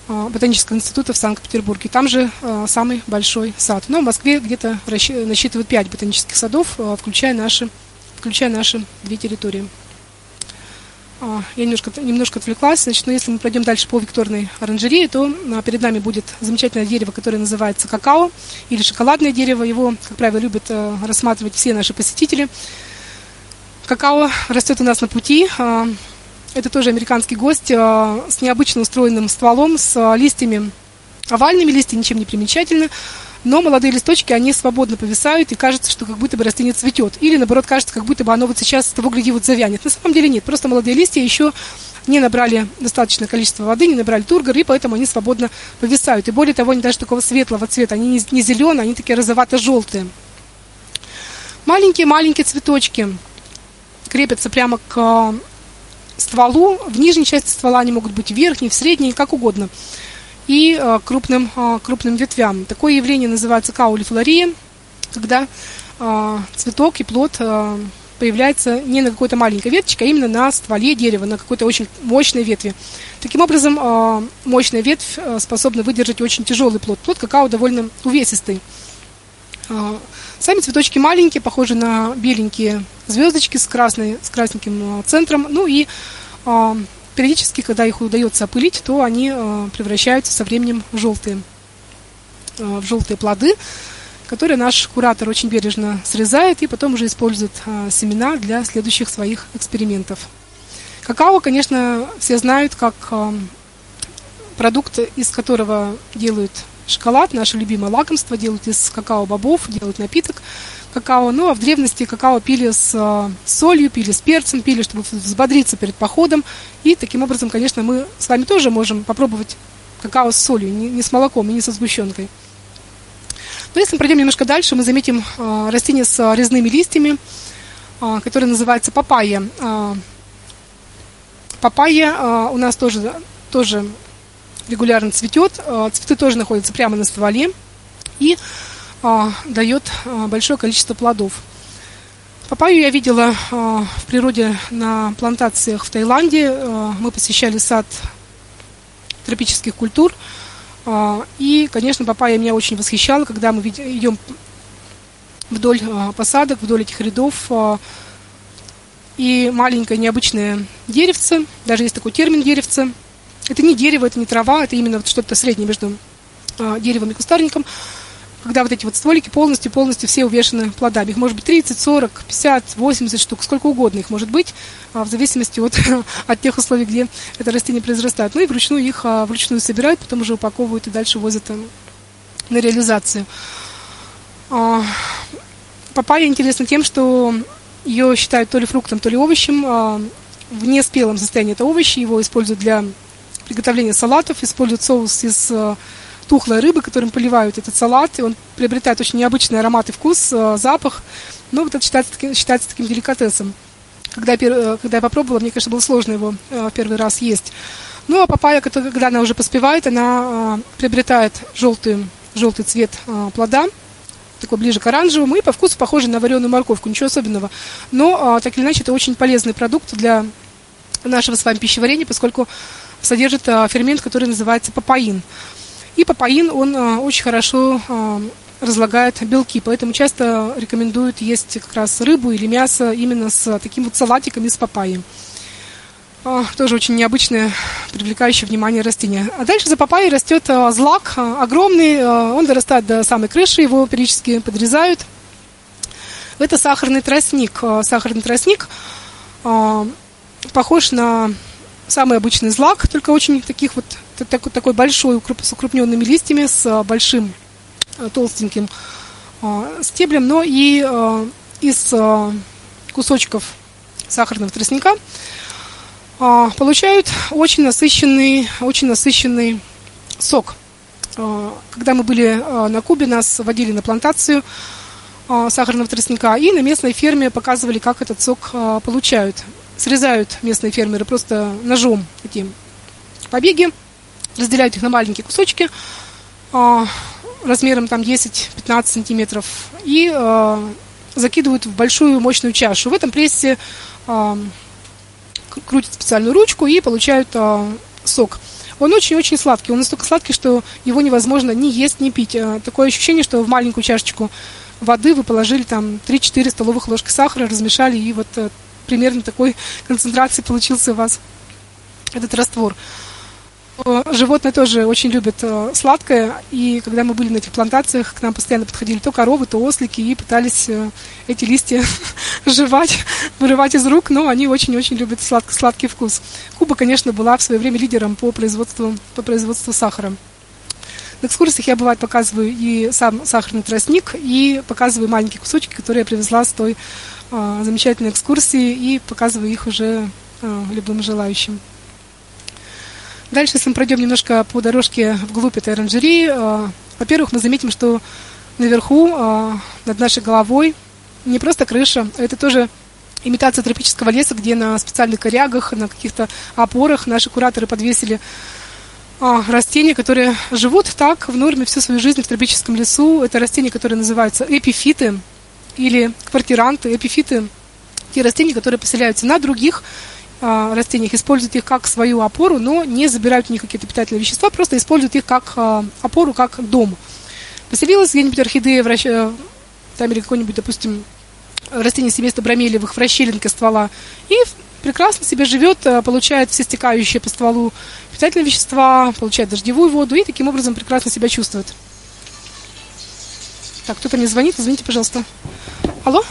Ботанического института в Санкт-Петербурге. Там же самый большой сад. Но в Москве где-то насчитывают пять ботанических садов, включая наши, включая наши две территории. А, я немножко, немножко отвлеклась, значит, но если мы пройдем дальше по Викторной оранжерее, то а, перед нами будет замечательное дерево, которое называется какао или шоколадное дерево. Его, как правило, любят а, рассматривать все наши посетители. Какао растет у нас на пути. Это тоже американский гость с необычно устроенным стволом, с листьями овальными, листья ничем не примечательны но молодые листочки, они свободно повисают, и кажется, что как будто бы растение цветет. Или, наоборот, кажется, как будто бы оно вот сейчас того гляди вот завянет. На самом деле нет, просто молодые листья еще не набрали достаточное количество воды, не набрали тургор, и поэтому они свободно повисают. И более того, они даже такого светлого цвета, они не, зеленые, они такие розовато-желтые. Маленькие-маленькие цветочки крепятся прямо к э, стволу. В нижней части ствола они могут быть в верхней, в средней, как угодно и э, крупным, э, крупным ветвям. Такое явление называется каулифлория, когда э, цветок и плод появляется не на какой-то маленькой веточке, а именно на стволе дерева, на какой-то очень мощной ветви. Таким образом, мощная ветвь способна выдержать очень тяжелый плод. Плод какао довольно увесистый. Сами цветочки маленькие, похожи на беленькие звездочки с, красной, с красненьким центром. Ну и периодически, когда их удается опылить, то они э, превращаются со временем в желтые, э, в желтые плоды, которые наш куратор очень бережно срезает и потом уже использует э, семена для следующих своих экспериментов. Какао, конечно, все знают как продукт, из которого делают шоколад, наше любимое лакомство, делают из какао-бобов, делают напиток – какао. Ну, а в древности какао пили с э, солью, пили с перцем, пили, чтобы взбодриться перед походом. И таким образом, конечно, мы с вами тоже можем попробовать какао с солью, не, не с молоком и не со сгущенкой. Но если мы пройдем немножко дальше, мы заметим э, растение с резными листьями, э, которое называется папайя. Папайя у нас тоже, тоже регулярно цветет. Цветы тоже находятся прямо на стволе. И а, дает а, большое количество плодов. Папайю я видела а, в природе на плантациях в Таиланде. Мы посещали сад тропических культур. И, конечно, папайя меня очень восхищала, когда мы идем вдоль посадок, вдоль этих рядов. И маленькое необычное деревце, даже есть такой термин деревце. Это не дерево, это не трава, это именно что-то среднее между деревом и кустарником когда вот эти вот стволики полностью-полностью все увешаны плодами. Их может быть 30, 40, 50, 80 штук, сколько угодно их может быть, а, в зависимости от, от тех условий, где это растение произрастает. Ну и вручную их а, вручную собирают, потом уже упаковывают и дальше возят на реализацию. А, папайя интересна тем, что ее считают то ли фруктом, то ли овощем. В неспелом состоянии это овощи, его используют для приготовления салатов, используют соус из тухлой рыбы, которым поливают этот салат, и он приобретает очень необычный аромат и вкус, э, запах. Ну, вот это считается, считается таким деликатесом. Когда я, э, когда я попробовала, мне, конечно, было сложно его э, первый раз есть. Ну, а папайя, когда она уже поспевает, она приобретает желтый, желтый цвет плода, такой ближе к оранжевому, и по вкусу похоже на вареную морковку, ничего особенного. Но, так или иначе, это очень полезный продукт для нашего с вами пищеварения, поскольку содержит фермент, который называется папаин. И папаин, он а, очень хорошо а, разлагает белки, поэтому часто рекомендуют есть как раз рыбу или мясо именно с таким вот салатиком из папайи. А, тоже очень необычное, привлекающее внимание растение. А дальше за папайей растет злак, огромный, он дорастает до самой крыши, его периодически подрезают. Это сахарный тростник. Сахарный тростник похож на самый обычный злак, только очень таких вот такой, такой большой, с укрупненными листьями, с а, большим а, толстеньким а, стеблем, но и из кусочков сахарного тростника получают очень насыщенный, очень насыщенный сок. Когда мы были на Кубе, нас водили на плантацию сахарного тростника, и на местной ферме показывали, как этот сок получают. Срезают местные фермеры просто ножом таким побеги, разделяют их на маленькие кусочки а, размером там 10-15 сантиметров и а, закидывают в большую мощную чашу. В этом прессе а, крутят специальную ручку и получают сок. Он очень-очень сладкий. Он настолько сладкий, что его невозможно ни есть, ни пить. Такое ощущение, что в маленькую чашечку воды вы положили там 3-4 столовых ложки сахара, размешали и вот э, примерно такой концентрации получился у вас этот раствор. Животные тоже очень любят э, сладкое, и когда мы были на этих плантациях, к нам постоянно подходили то коровы, то ослики, и пытались э, эти листья жевать, вырывать из рук, но они очень-очень любят сладкий, сладкий вкус. Куба, конечно, была в свое время лидером по производству, по производству сахара. На экскурсиях я, бывает, показываю и сам сахарный тростник, и показываю маленькие кусочки, которые я привезла с той э, замечательной экскурсии, и показываю их уже э, любым желающим. Дальше, мы пройдем немножко по дорожке вглубь этой оранжерии, э, во-первых, мы заметим, что наверху, э, над нашей головой, не просто крыша, а это тоже имитация тропического леса, где на специальных корягах, на каких-то опорах наши кураторы подвесили а, растения, которые живут так в норме всю свою жизнь в тропическом лесу. Это растения, которые называются эпифиты или квартиранты. Эпифиты – те растения, которые поселяются на других растениях, используют их как свою опору, но не забирают у них какие-то питательные вещества, просто используют их как а, опору, как дом. Поселилась где-нибудь орхидея в, э, там или какой-нибудь, допустим, растение семейства бромелевых в расщелинке ствола, и прекрасно себе живет, э, получает все стекающие по стволу питательные вещества, получает дождевую воду и таким образом прекрасно себя чувствует. Так, кто-то мне звонит, извините, пожалуйста. Алло?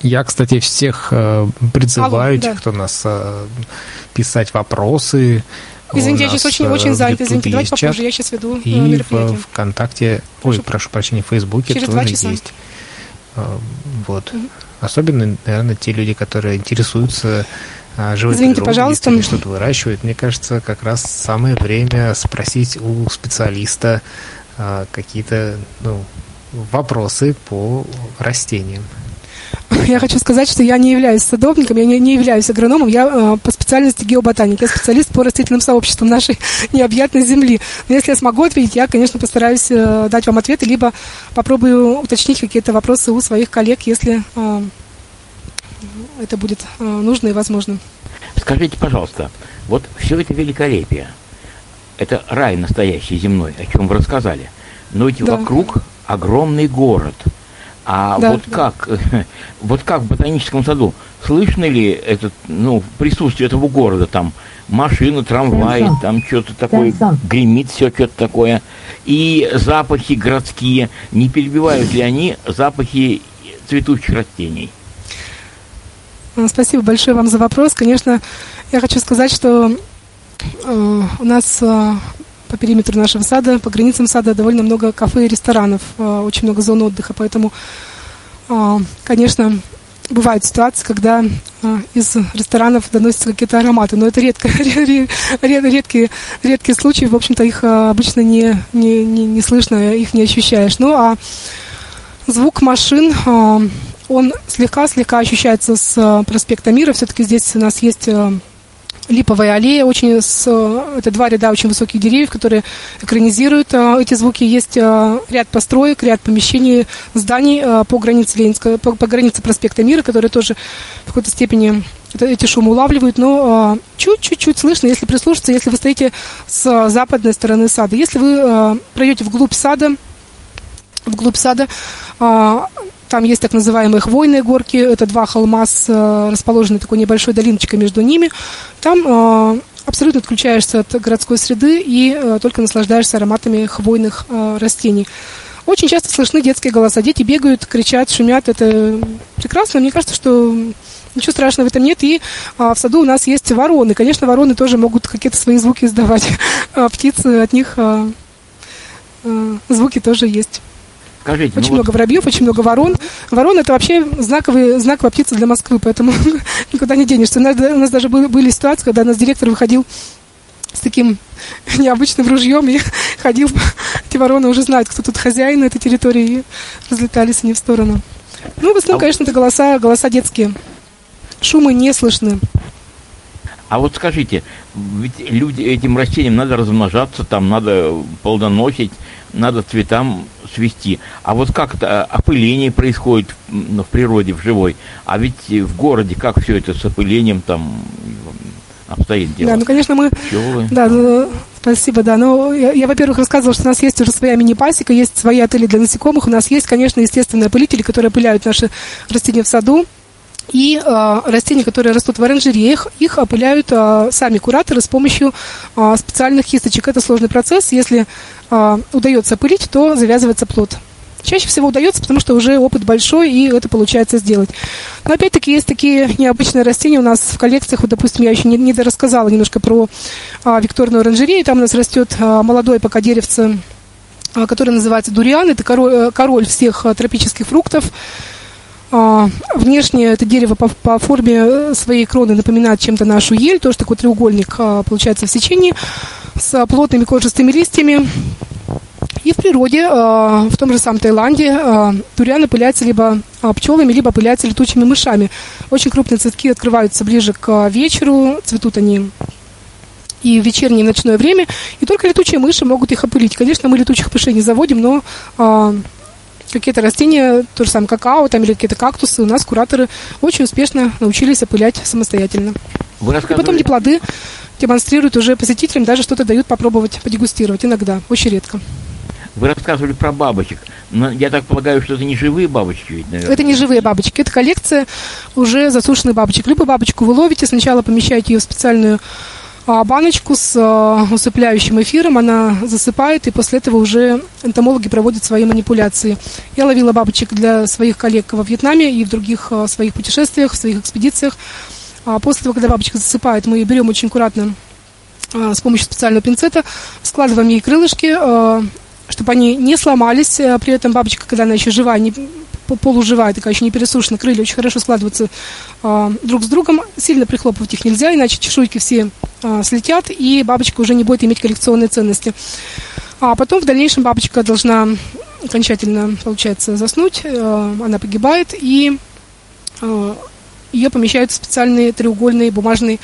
Я, кстати, всех э, призываю, Алло, да. кто нас э, писать вопросы. Извините, я сейчас очень, э, занята. Извините, давайте попозже, я сейчас веду И мероприятие. в ВКонтакте, прошу, ой, прошу прощения, в Фейсбуке Через тоже есть. Вот. Угу. Особенно, наверное, те люди, которые интересуются живой Извините, пожалуйста. или что-то выращивают. Мне кажется, как раз самое время спросить у специалиста какие-то ну, вопросы по растениям. Я хочу сказать, что я не являюсь садовником, я не, не являюсь агрономом, я э, по специальности геоботаник, я специалист по растительным сообществам нашей необъятной земли. Но если я смогу ответить, я, конечно, постараюсь э, дать вам ответы, либо попробую уточнить какие-то вопросы у своих коллег, если э, это будет э, нужно и возможно. Скажите, пожалуйста, вот все это великолепие, это рай настоящий земной, о чем вы рассказали, но ведь да. вокруг огромный город – а да, вот да. как, вот как в ботаническом саду, слышно ли этот, ну, присутствие этого города, там, машины, трамваи, Тенсон. там что-то такое, Тенсон. гремит все что-то такое, и запахи городские, не перебивают ли они запахи цветущих растений? А, спасибо большое вам за вопрос. Конечно, я хочу сказать, что э, у нас э, по периметру нашего сада, по границам сада довольно много кафе и ресторанов, э, очень много зон отдыха, поэтому, э, конечно, бывают ситуации, когда э, из ресторанов доносятся какие-то ароматы, но это редко, редкие, редкие случаи, в общем-то, их обычно не, не, не, не слышно, их не ощущаешь. Ну, а звук машин, он слегка-слегка ощущается с проспекта Мира, все-таки здесь у нас есть липовая аллея, очень с, это два ряда очень высоких деревьев, которые экранизируют а, эти звуки. Есть а, ряд построек, ряд помещений, зданий а, по границе Ленинска, по, по границе проспекта Мира, которые тоже в какой-то степени это, эти шумы улавливают, но чуть-чуть слышно, если прислушаться, если вы стоите с западной стороны сада. Если вы пройдете вглубь сада, вглубь сада, там есть так называемые хвойные горки, это два холма с э, расположенной такой небольшой долиночкой между ними. Там э, абсолютно отключаешься от городской среды и э, только наслаждаешься ароматами хвойных растений. Очень часто слышны детские голоса. Дети бегают, кричат, шумят. Это прекрасно. Мне кажется, что ничего страшного в этом нет. И а, в саду у нас есть вороны. Конечно, вороны тоже могут какие-то свои звуки издавать. А птицы от них а, а, звуки тоже есть. Скажите, очень ну много вот... воробьев, очень много ворон. Ворон это вообще знаковые, знаковая птица для Москвы, поэтому никуда не денешься. У нас, у нас даже были, были ситуации, когда у нас директор выходил с таким необычным ружьем и ходил. Эти вороны уже знают, кто тут хозяин на этой территории, и разлетались они в сторону. Ну, в основном, а конечно, это голоса, голоса детские. Шумы не слышны. А вот скажите, ведь люди, этим растениям надо размножаться, там надо плодоносить, надо цветам свести. А вот как это опыление происходит ну, в природе, в живой? А ведь в городе как все это с опылением там обстоит дело? Да, ну, конечно, мы... Пчелы. Да, ну, спасибо, да. Ну, я, я, во-первых, рассказывала, что у нас есть уже своя мини-пасека, есть свои отели для насекомых. У нас есть, конечно, естественные опылители, которые опыляют наши растения в саду. И э, растения, которые растут в оранжереях, их опыляют э, сами кураторы с помощью э, специальных кисточек. Это сложный процесс. Если э, удается опылить, то завязывается плод. Чаще всего удается, потому что уже опыт большой, и это получается сделать. Но опять-таки есть такие необычные растения у нас в коллекциях. Вот, допустим, я еще не, не рассказала немножко про а, Викторную оранжерею. Там у нас растет а, молодое пока деревце, а, которое называется дуриан. Это король, э, король всех а, тропических фруктов. А, внешне это дерево по, по форме э, своей кроны напоминает чем-то нашу ель, тоже такой треугольник а, получается в сечении с плотными кожистыми листьями. И в природе, в том же самом Таиланде, дуриан опыляется либо пчелами, либо опыляется летучими мышами. Очень крупные цветки открываются ближе к вечеру, цветут они и в вечернее и ночное время, и только летучие мыши могут их опылить. Конечно, мы летучих мышей не заводим, но какие-то растения, то же самое какао там, или какие-то кактусы, у нас кураторы очень успешно научились опылять самостоятельно. Вы И потом эти плоды демонстрируют уже посетителям, даже что-то дают попробовать, подегустировать иногда, очень редко. Вы рассказывали про бабочек. Но я так полагаю, что это не живые бабочки, ведь, наверное. Это не живые бабочки, это коллекция уже засушенных бабочек. Любую бабочку вы ловите, сначала помещаете ее в специальную баночку с а, усыпляющим эфиром, она засыпает, и после этого уже энтомологи проводят свои манипуляции. Я ловила бабочек для своих коллег во Вьетнаме и в других а, своих путешествиях, в своих экспедициях. После того, когда бабочка засыпает, мы берем очень аккуратно с помощью специального пинцета, складываем ей крылышки, чтобы они не сломались. При этом бабочка, когда она еще живая, не полуживая, такая еще не пересушена, крылья очень хорошо складываются э, друг с другом. Сильно прихлопывать их нельзя, иначе чешуйки все э, слетят, и бабочка уже не будет иметь коллекционные ценности. А потом в дальнейшем бабочка должна окончательно, получается, заснуть, э, она погибает, и э, ее помещают в специальный треугольный бумажный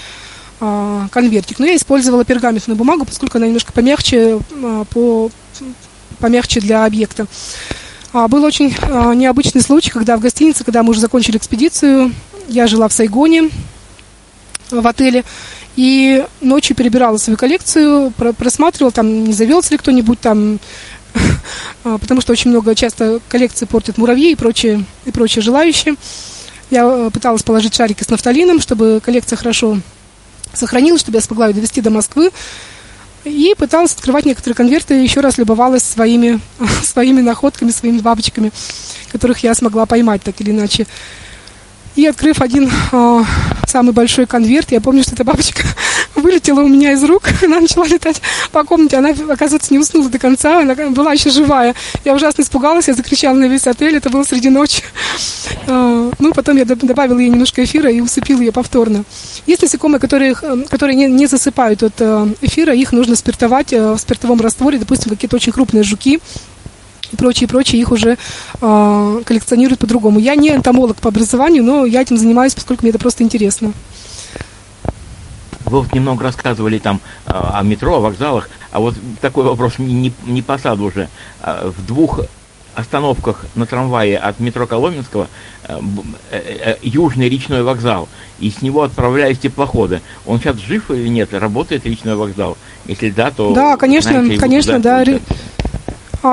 э, конвертик. Но я использовала пергаментную бумагу, поскольку она немножко помягче, э, по, помягче для объекта. А, был очень а, необычный случай, когда в гостинице, когда мы уже закончили экспедицию, я жила в Сайгоне, в отеле, и ночью перебирала свою коллекцию, просматривала, там не завелся ли кто-нибудь там, а, потому что очень много, часто коллекции портят муравьи и прочие, и прочие желающие. Я э, пыталась положить шарики с нафталином, чтобы коллекция хорошо сохранилась, чтобы я смогла ее довести до Москвы. И пыталась открывать некоторые конверты, еще раз любовалась своими, своими находками, своими бабочками, которых я смогла поймать так или иначе. И открыв один э, самый большой конверт, я помню, что эта бабочка вылетела у меня из рук, она начала летать по комнате, она, оказывается, не уснула до конца, она была еще живая. Я ужасно испугалась, я закричала на весь отель, это было среди ночи. Э, ну, потом я добавила ей немножко эфира и усыпила ее повторно. Есть насекомые, которые, которые не, не засыпают от э, эфира, их нужно спиртовать э, в спиртовом растворе, допустим, какие-то очень крупные жуки, и прочее, прочее, их уже э, коллекционируют по-другому. Я не энтомолог по образованию, но я этим занимаюсь, поскольку мне это просто интересно. Вы вот немного рассказывали там о метро, о вокзалах, а вот такой вопрос не, не по саду уже. В двух остановках на трамвае от метро Коломенского э, э, э, южный речной вокзал, и с него отправлялись теплоходы. Он сейчас жив или нет? Работает речной вокзал? Если да, то... Да, конечно, знаете, конечно, да. А,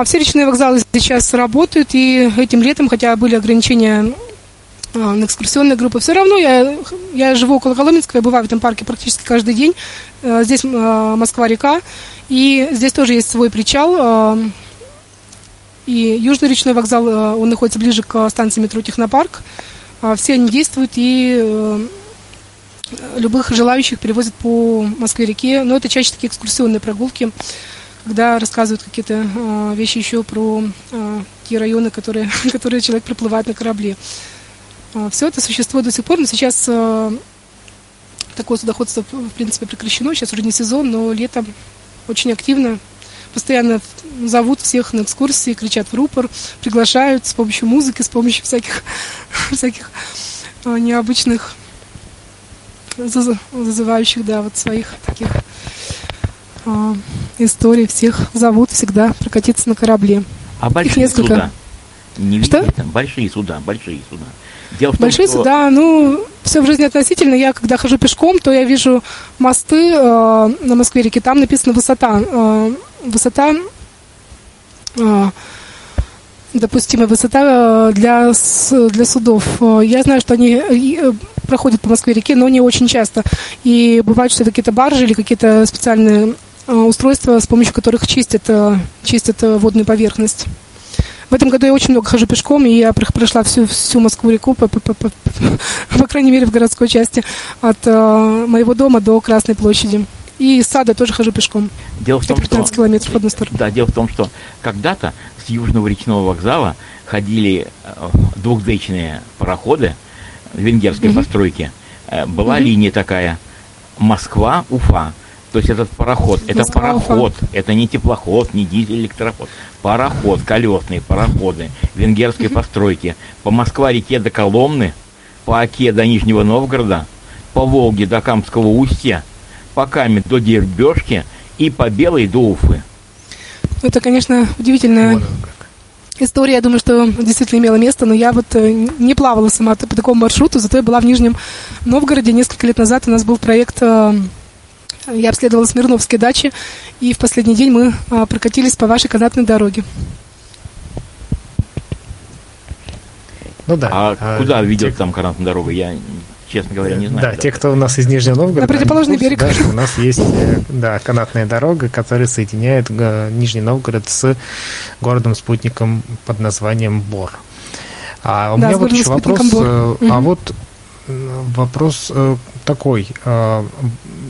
все речные вокзалы сейчас работают, и этим летом, хотя были ограничения а, на экскурсионные группы, все равно я, я живу около Коломенского, я бываю в этом парке практически каждый день. Здесь Москва-река, и здесь тоже есть свой причал, и Южный речной вокзал, э, он находится ближе к станции метро Технопарк. А, все они действуют и э, любых желающих перевозят по Москве-реке. Но это чаще такие экскурсионные прогулки, когда рассказывают какие-то э, вещи еще про те районы, которые, которые человек проплывает на корабле. А, все это существует до сих пор, но сейчас такое судоходство, в принципе, прекращено. Сейчас уже не сезон, но летом очень активно постоянно зовут всех на экскурсии, кричат в рупор, приглашают с помощью музыки, с помощью всяких, всяких а, необычных зазывающих, да, вот своих таких а, историй. Всех зовут всегда прокатиться на корабле. А большие Их несколько. суда? Не Что? Видите, большие суда, большие суда. Дело в том, Большие что... суда, ну, все в жизни относительно. Я, когда хожу пешком, то я вижу мосты э, на Москве-реке, там написано высота. Э, высота э, допустимая высота э, для, для судов. Я знаю, что они проходят по Москве-реке, но не очень часто. И бывает, что это какие-то баржи или какие-то специальные устройства, с помощью которых чистят, чистят водную поверхность. В этом году я очень много хожу пешком, и я прошла всю, всю Москву-реку, по, по, по, по, по крайней мере, в городской части, от э, моего дома до Красной площади. И из сада тоже хожу пешком. Дело в том, 15 что, километров в одну сторону. Да, дело в том, что когда-то с Южного речного вокзала ходили э, двухдечные пароходы венгерской угу. постройки. Э, была угу. линия такая Москва-Уфа. То есть этот пароход, это пароход, это не теплоход, не дизель, электрофод. Пароход, колесные пароходы венгерской постройки. По Москва-реке до Коломны, по Оке до Нижнего Новгорода, по Волге до Камского устья, по Каме до Дербешки и по Белой до Уфы. Это, конечно, удивительная история. Я думаю, что действительно имела место, но я вот э, не плавала сама по такому маршруту, зато я была в Нижнем Новгороде. Несколько лет назад у нас был проект э, я обследовала Смирновские дачи, и в последний день мы а, прокатились по вашей канатной дороге. Ну да. А, а куда ведет те... там канатная дорога? Я, честно говоря, не знаю. Да, те, кто у нас из Нижнего Новгорода. На противоположный берег. Да, у нас есть э, да, канатная дорога, которая соединяет э, Нижний Новгород с городом-спутником под названием Бор. А у да, меня вот еще вопрос. Бор. А угу. вот вопрос такой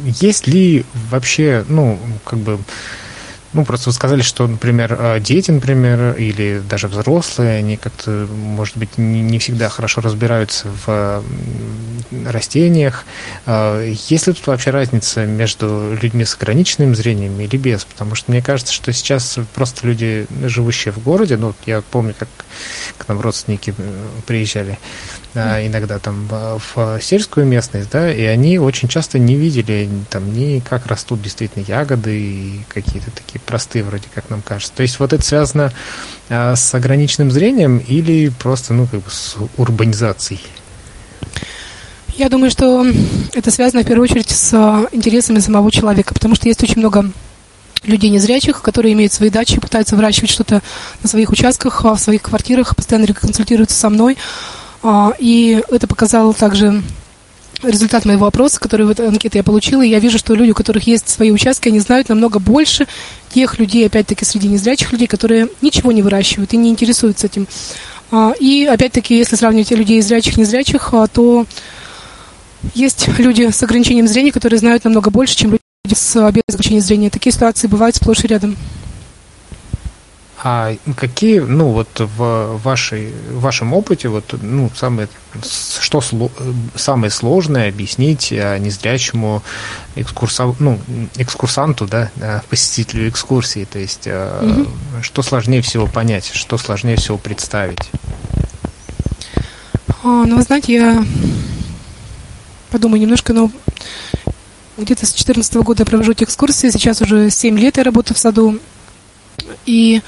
есть ли вообще, ну, как бы, ну, просто вы сказали, что, например, э, дети, например, или даже взрослые, они как-то, может быть, не всегда хорошо разбираются в растениях. Э, есть ли тут вообще разница между людьми с ограниченным зрением или без? Потому что мне кажется, что сейчас просто люди, живущие в городе, ну, я помню, как к нам родственники приезжали, а, иногда там в сельскую местность, да, и они очень часто не видели там ни как растут действительно ягоды и какие-то такие простые вроде как нам кажется. То есть вот это связано а, с ограниченным зрением или просто, ну, как бы с урбанизацией? Я думаю, что это связано в первую очередь с интересами самого человека, потому что есть очень много людей незрячих, которые имеют свои дачи, пытаются выращивать что-то на своих участках, в своих квартирах, постоянно консультируются со мной. А, и это показало также результат моего опроса, который в этой анкете я получила. И я вижу, что люди, у которых есть свои участки, они знают намного больше тех людей, опять-таки, среди незрячих людей, которые ничего не выращивают и не интересуются этим. А, и, опять-таки, если сравнивать людей зрячих и незрячих, а, то есть люди с ограничением зрения, которые знают намного больше, чем люди с без ограничения зрения. Такие ситуации бывают сплошь и рядом. А какие, ну вот в вашей, в вашем опыте, вот, ну, самое, что самое сложное объяснить а, незрячему экскурса, ну, экскурсанту, да, посетителю экскурсии, то есть угу. что сложнее всего понять, что сложнее всего представить? А, ну, вы знаете, я подумаю немножко, но где-то с 2014 года я провожу эти экскурсии, сейчас уже 7 лет я работаю в саду, и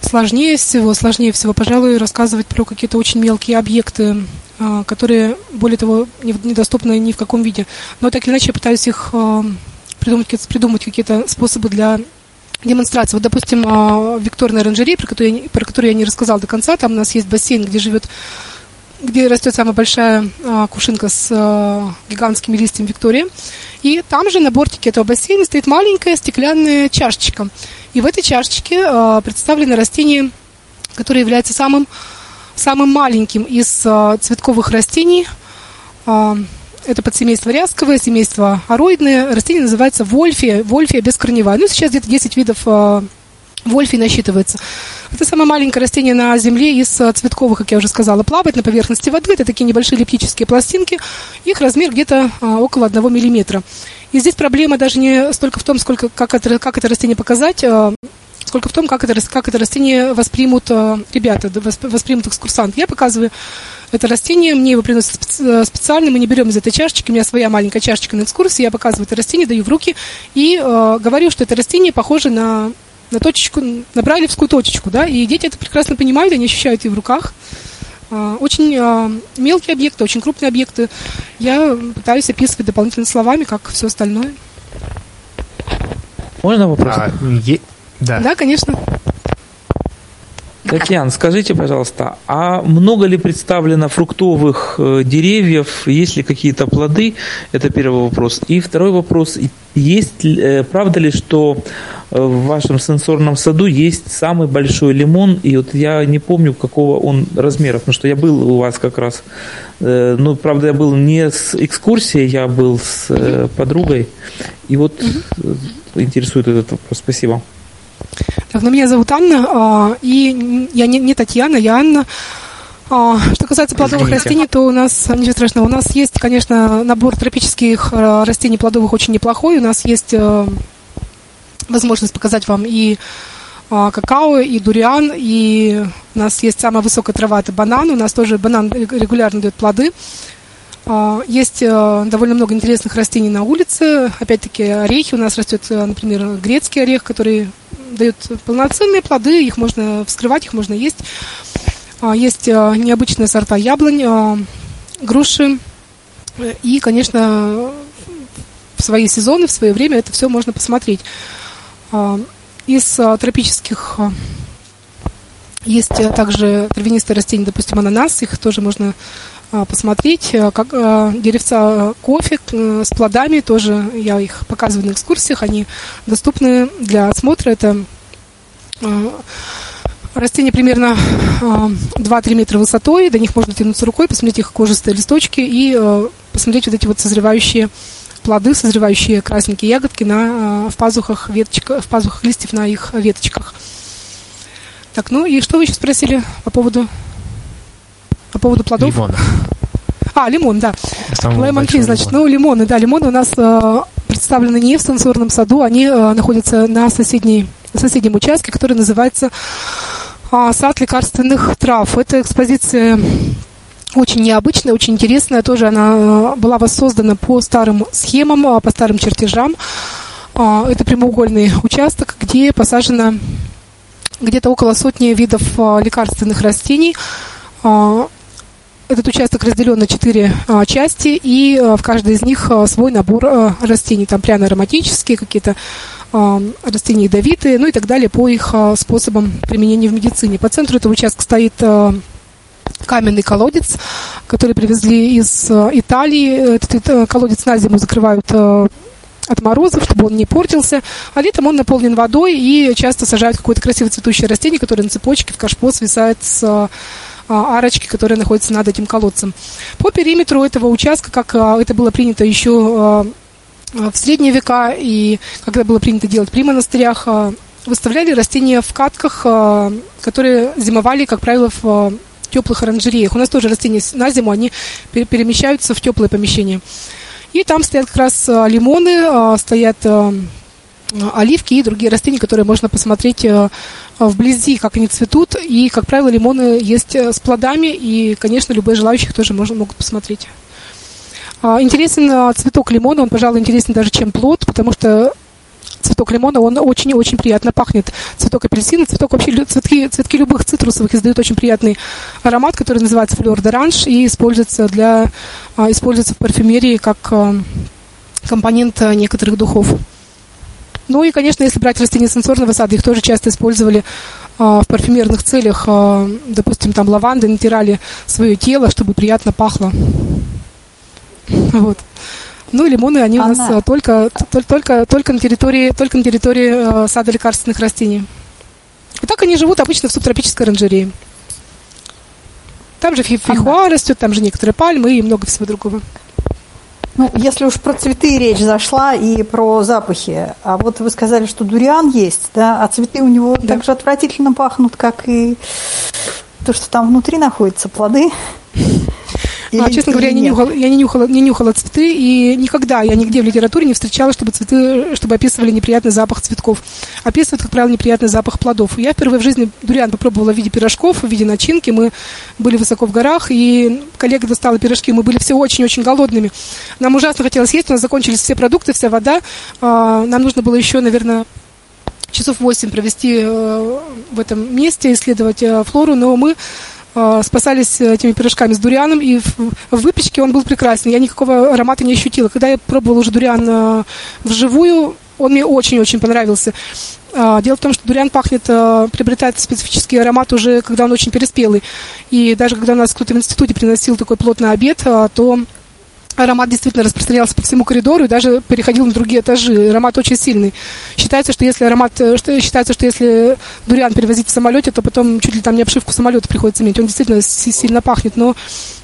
сложнее всего, сложнее всего, пожалуй, рассказывать про какие-то очень мелкие объекты, а, которые, более того, недоступны ни в каком виде. Но так или иначе я пытаюсь их а, придумать, придумать какие-то способы для демонстрации. Вот, допустим, а, в Викторной оранжерее, про которую, я, про которую я не рассказала до конца, там у нас есть бассейн, где живет где растет самая большая а, кувшинка с а, гигантскими листьями Виктории. И там же на бортике этого бассейна стоит маленькая стеклянная чашечка. И в этой чашечке э, представлено растение, которое является самым, самым маленьким из э, цветковых растений. Э, это подсемейство рясковое, семейство ароидное. Растение называется вольфия, вольфия бескорневая. Ну, сейчас где-то 10 видов э, вольфий насчитывается. Это самое маленькое растение на Земле из э, цветковых, как я уже сказала, плавает на поверхности воды. Это такие небольшие эллиптические пластинки. Их размер где-то а, около 1 миллиметра. И здесь проблема даже не столько в том, сколько, как, это, как это растение показать, а, сколько в том, как это, как это растение воспримут ребята, воспримут экскурсант. Я показываю это растение, мне его приносят э, специально, мы не берем из этой чашечки, у меня своя маленькая чашечка на экскурсии, я показываю это растение, даю в руки и э, говорю, что это растение похоже на, на точечку, на брайлевскую точечку, да, и дети это прекрасно понимают, они ощущают ее в руках. А, очень а, мелкие объекты, очень крупные объекты. Я пытаюсь описывать дополнительными словами, как все остальное. Можно вопрос? А, е... да. да, конечно. Татьяна, скажите, пожалуйста, а много ли представлено фруктовых э, деревьев? Есть ли какие-то плоды? Это первый вопрос. И второй вопрос. Есть, э, правда ли, что э, в вашем сенсорном саду есть самый большой лимон? И вот я не помню, какого он размера, потому что я был у вас как раз. Ну, правда, я был не с экскурсией, я был с подругой. И вот интересует этот вопрос. Спасибо. Так, ну, меня зовут Анна, а, и я не, не Татьяна, я Анна. А, что касается плодовых Извините. растений, то у нас, ничего страшного, у нас есть, конечно, набор тропических а, растений плодовых очень неплохой. У нас есть а, возможность показать вам и а, какао, и дуриан, и у нас есть самая высокая трава, это банан. У нас тоже банан регулярно дает плоды. А, есть э, довольно много интересных растений на улице. Опять-таки орехи. У нас растет, э, например, грецкий орех, который дает полноценные плоды. Их можно вскрывать, их можно есть. А, есть э, необычные сорта яблонь, груши. И, конечно, в свои сезоны, в свое время это все можно посмотреть. А, из тропических есть также травянистые растения, допустим, ананас. Их тоже можно посмотреть, э, как э, деревца кофе э, с плодами, тоже я их показываю на экскурсиях, они доступны для осмотра. Это растения примерно 2-3 метра высотой, до них можно тянуться рукой, посмотреть их кожистые листочки и посмотреть вот эти вот созревающие плоды, созревающие красненькие ягодки на, в, пазухах веточка, в пазухах листьев на их веточках. Так, ну и что вы еще спросили по поводу по поводу плодов? Лимон. А, лимон, да. Лемон три, значит, лимон. ну, лимоны, да, лимоны у нас э, представлены не в сенсорном саду, они э, находятся на соседней, соседнем участке, который называется э, сад лекарственных трав. Это экспозиция очень необычная, очень интересная. Тоже она э, была воссоздана по старым схемам, э, по старым чертежам. Э, это прямоугольный участок, где посажено где-то около сотни видов лекарственных растений. Этот участок разделен на четыре а, части, и а, в каждой из них а, свой набор а, растений. Там пряно-ароматические, какие-то а, растения ядовитые, ну и так далее по их а, способам применения в медицине. По центру этого участка стоит а, каменный колодец, который привезли из а, Италии. Этот, этот колодец на зиму закрывают а, от морозов, чтобы он не портился. А летом он наполнен водой и часто сажают какое-то красивое цветущее растение, которое на цепочке в кашпо свисает с а, арочки, которые находятся над этим колодцем. По периметру этого участка, как а, это было принято еще а, в средние века и когда было принято делать при монастырях, выставляли растения в катках, которые зимовали, как правило, в теплых оранжереях. У нас тоже растения на зиму, они перемещаются в теплые помещения. И там стоят как раз лимоны, стоят оливки и другие растения, которые можно посмотреть вблизи, как они цветут. И, как правило, лимоны есть э, с плодами, и, конечно, любые желающие тоже можно, могут посмотреть. А, интересен а, цветок лимона, он, пожалуй, интересен даже, чем плод, потому что цветок лимона, он очень-очень приятно пахнет. Цветок апельсина, цветок вообще, цветки, цветки любых цитрусовых издают очень приятный аромат, который называется флер d'orange и используется, для, а, используется в парфюмерии как компонент некоторых духов. Ну и, конечно, если брать растения сенсорного сада, их тоже часто использовали а, в парфюмерных целях. А, допустим, там лаванды натирали свое тело, чтобы приятно пахло. Вот. Ну, лимоны, они Анна. у нас а, только, только, только, на территории, только на территории сада лекарственных растений. И так они живут обычно в субтропической оранжерее. Там же фихуа растет, там же некоторые пальмы и много всего другого. Ну, если уж про цветы речь зашла и про запахи, а вот вы сказали, что дуриан есть, да, а цветы у него да. так же отвратительно пахнут, как и то, что там внутри находится, плоды. Или, а, честно говоря, я не, нюхала, я не нюхала, не нюхала цветы, и никогда я нигде в литературе не встречала, чтобы цветы, чтобы описывали неприятный запах цветков. Описывают, как правило, неприятный запах плодов. Я впервые в жизни дуриан попробовала в виде пирожков, в виде начинки. Мы были высоко в горах, и коллега достала пирожки, мы были все очень-очень голодными. Нам ужасно хотелось есть, у нас закончились все продукты, вся вода. А, нам нужно было еще, наверное, часов восемь провести э, в этом месте, исследовать э, флору, но мы спасались этими пирожками с дурианом, и в, выпечке он был прекрасен. Я никакого аромата не ощутила. Когда я пробовала уже дуриан э, вживую, он мне очень-очень понравился. А, дело в том, что дуриан пахнет, приобретает специфический аромат уже, когда он очень переспелый. И даже когда у нас кто-то в институте приносил такой плотный обед, то аромат действительно распространялся по всему коридору и даже переходил на другие этажи. Аромат очень сильный. Считается, что если аромат, э, что, считается, что если дуриан перевозить в самолете, то потом чуть ли там не обшивку самолета приходится иметь. Он действительно сильно пахнет. Но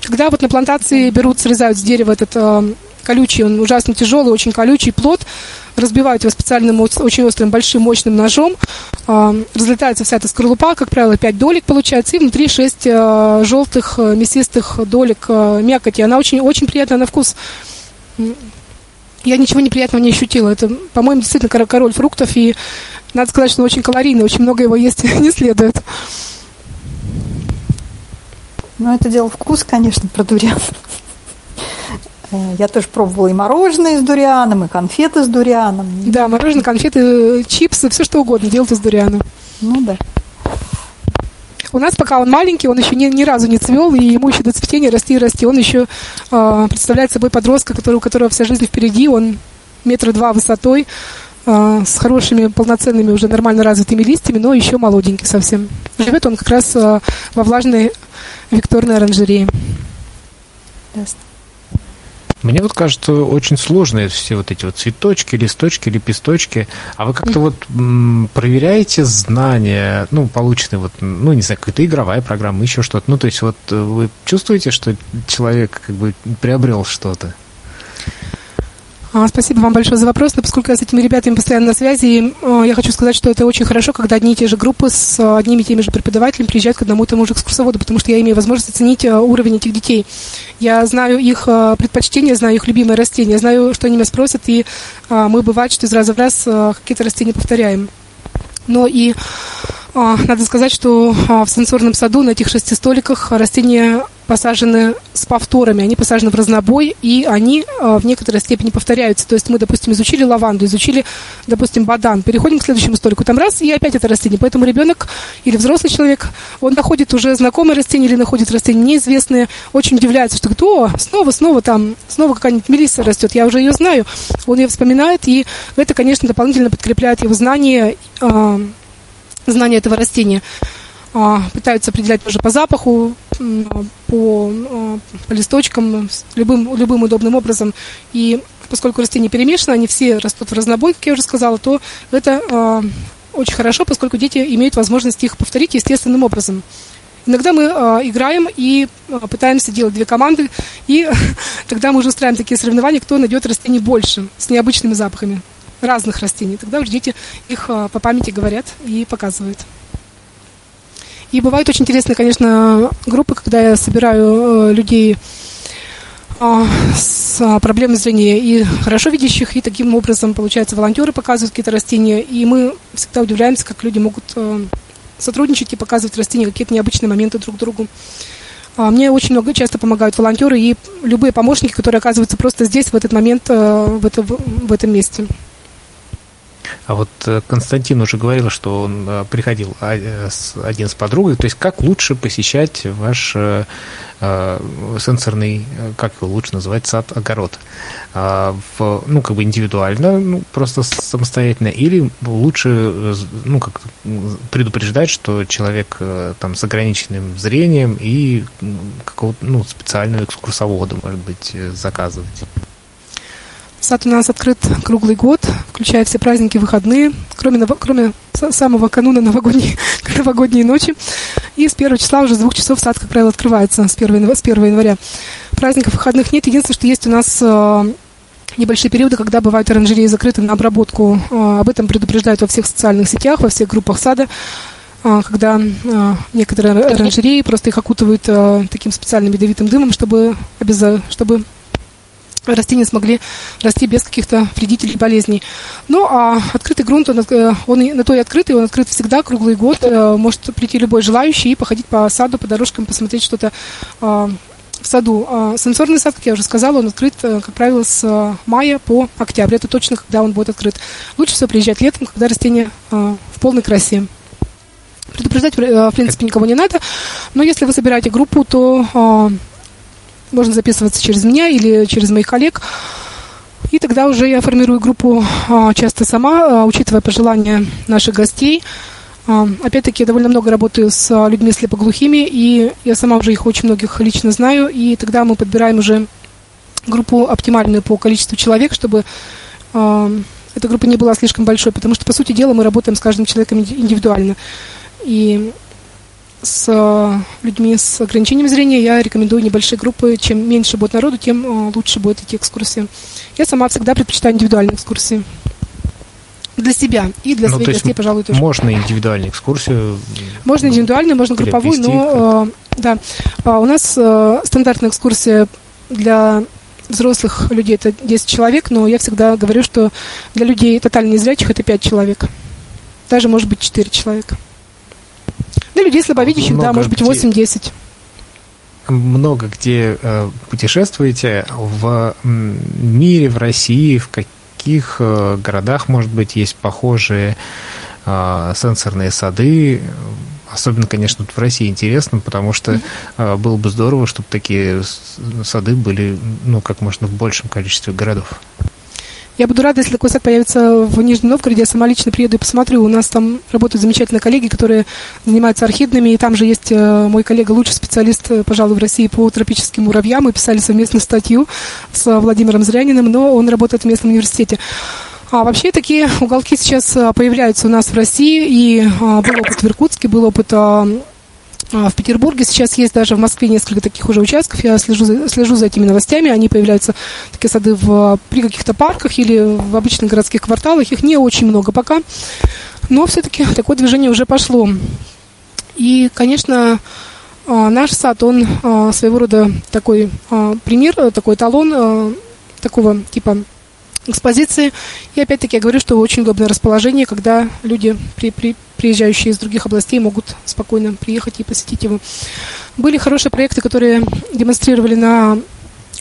когда вот на плантации берут, срезают с дерева этот колючий, он ужасно тяжелый, очень колючий плод, разбивают его специальным очень острым большим мощным ножом, э, разлетается вся эта скорлупа, как правило, 5 долек получается, и внутри 6 э, желтых э, мясистых долек э, мякоти. Она очень, очень приятная на вкус. Я ничего неприятного не ощутила. Это, по-моему, действительно король фруктов, и надо сказать, что он очень калорийный, очень много его есть не следует. Ну, это дело вкус, конечно, про дуриан. Э, я тоже пробовала и мороженое с дурианом, и конфеты с дурианом. Да, мороженое, конфеты, чипсы, все что угодно делают из дуриана. Ну да. У нас, пока он маленький, он еще ни, ни разу не цвел, и ему еще до цветения расти и расти. Он еще э, представляет собой подростка, который, у которого вся жизнь впереди. Он метра два высотой, э, с хорошими, полноценными, уже нормально развитыми листьями, но еще молоденький совсем. Живет он как раз э, во влажной викторной оранжерее. Ясно. Мне вот кажется очень сложные все вот эти вот цветочки, листочки, лепесточки. А вы как-то вот м, проверяете знания, ну, полученные вот, ну, не знаю, какая-то игровая программа, еще что-то. Ну, то есть вот вы чувствуете, что человек как бы приобрел что-то? А, спасибо вам большое за вопрос. Но поскольку я с этими ребятами постоянно на связи, а, я хочу сказать, что это очень хорошо, когда одни и те же группы с одними и теми же преподавателями приезжают к одному и тому же экскурсоводу, потому что я имею возможность оценить а, уровень этих детей. Я знаю их предпочтения, знаю их любимые растения, знаю, что они меня спросят, и мы бывает, что из раза в раз какие-то растения повторяем. Но и надо сказать, что в сенсорном саду на этих шести столиках растения посажены с повторами, они посажены в разнобой, и они э, в некоторой степени повторяются. То есть мы, допустим, изучили лаванду, изучили, допустим, бадан, переходим к следующему столику, там раз, и опять это растение. Поэтому ребенок или взрослый человек, он находит уже знакомое растение или находит растение неизвестное, очень удивляется, что говорит, о, снова, снова там, снова какая-нибудь мелисса растет, я уже ее знаю. Он ее вспоминает, и это, конечно, дополнительно подкрепляет его знания, э, знания этого растения. А, пытаются определять тоже по запаху, по, а, по листочкам, любым, любым удобным образом. И поскольку растения перемешаны, они все растут в разнобой, как я уже сказала, то это э, очень хорошо, поскольку дети имеют возможность их повторить естественным образом. Иногда мы э, играем и э, пытаемся делать две команды, и тогда мы уже устраиваем такие соревнования, кто найдет растений больше, с необычными запахами разных растений. Тогда уже дети их э, по памяти говорят и показывают. И бывают очень интересные, конечно, группы, когда я собираю э, людей а, с а, проблемой зрения и хорошо видящих, и таким образом, получается, волонтеры показывают какие-то растения, и мы всегда удивляемся, как люди могут э, сотрудничать и показывать растения, какие-то необычные моменты друг другу. А, мне очень много часто помогают волонтеры и любые помощники, которые оказываются просто здесь, в этот момент, э, в, это, в этом месте. А вот э, Константин уже говорил, что он э, приходил э, один с подругой. То есть как лучше посещать ваш сенсорный, как его лучше называть, сад-огород? А, в, ну, как бы индивидуально, ну, просто самостоятельно, или лучше, ну, как предупреждать, что человек там с ограниченным зрением и какого-то, ну, специального экскурсовода, может быть, заказывать? Сад у нас открыт круглый год, включая все праздники, выходные, кроме, кроме самого кануна новогодней, новогодней ночи. И с первого числа уже с двух часов сад, как правило, открывается с 1, с 1 января. Праздников выходных нет. Единственное, что есть у нас э, небольшие периоды, когда бывают оранжереи закрыты на обработку. Э, об этом предупреждают во всех социальных сетях, во всех группах сада э, когда некоторые оранжереи просто их окутывают таким специальным ядовитым дымом, чтобы, чтобы растения смогли расти без каких-то вредителей болезней. Ну, а открытый грунт, он, э, он на то и открытый, он открыт всегда, круглый год. Э, может прийти любой желающий и походить по саду, по дорожкам, посмотреть что-то а, в саду. А сенсорный сад, как я уже сказала, он открыт, э, как правило, с мая по октябрь. Это точно, когда он будет открыт. Лучше всего приезжать летом, когда растения а, в полной красе. Предупреждать, в принципе, никого не надо. Но если вы собираете группу, то можно записываться через меня или через моих коллег. И тогда уже я формирую группу часто сама, учитывая пожелания наших гостей. Опять-таки, я довольно много работаю с людьми слепоглухими, и я сама уже их очень многих лично знаю, и тогда мы подбираем уже группу оптимальную по количеству человек, чтобы эта группа не была слишком большой, потому что, по сути дела, мы работаем с каждым человеком индивидуально. И с э, людьми с ограничением зрения я рекомендую небольшие группы. Чем меньше будет народу, тем э, лучше будет эти экскурсии. Я сама всегда предпочитаю индивидуальные экскурсии. Для себя и для ну, своих гостей, пожалуй, тоже. Можно индивидуальную экскурсию? Можно индивидуальную, можно групповую, но э, да. А у нас э, стандартная экскурсия для взрослых людей это 10 человек, но я всегда говорю, что для людей тотально незрячих это 5 человек. Даже, может быть, 4 человека. Для людей слабовидящих, много да, может быть, 8-10. Много где э, путешествуете в мире, в России, в каких э, городах, может быть, есть похожие э, сенсорные сады, Особенно, конечно, в России интересно, потому что э, было бы здорово, чтобы такие сады были, ну, как можно в большем количестве городов. Я буду рада, если такой сад появится в Нижнем Новгороде. Я сама лично приеду и посмотрю. У нас там работают замечательные коллеги, которые занимаются орхидными. И там же есть э, мой коллега, лучший специалист, э, пожалуй, в России по тропическим муравьям. Мы писали совместную статью с Владимиром Зряниным, но он работает в местном университете. А вообще такие уголки сейчас э, появляются у нас в России. И был опыт в Иркутске, был опыт в Петербурге сейчас есть даже в Москве несколько таких уже участков. Я слежу за, слежу за этими новостями. Они появляются, такие сады, в, при каких-то парках или в обычных городских кварталах. Их не очень много пока. Но все-таки такое движение уже пошло. И, конечно, а, наш сад, он а, своего рода такой пример, такой талон такого типа экспозиции. И опять-таки я говорю, что очень удобное расположение, когда люди, при, при, приезжающие из других областей, могут спокойно приехать и посетить его. Были хорошие проекты, которые демонстрировали на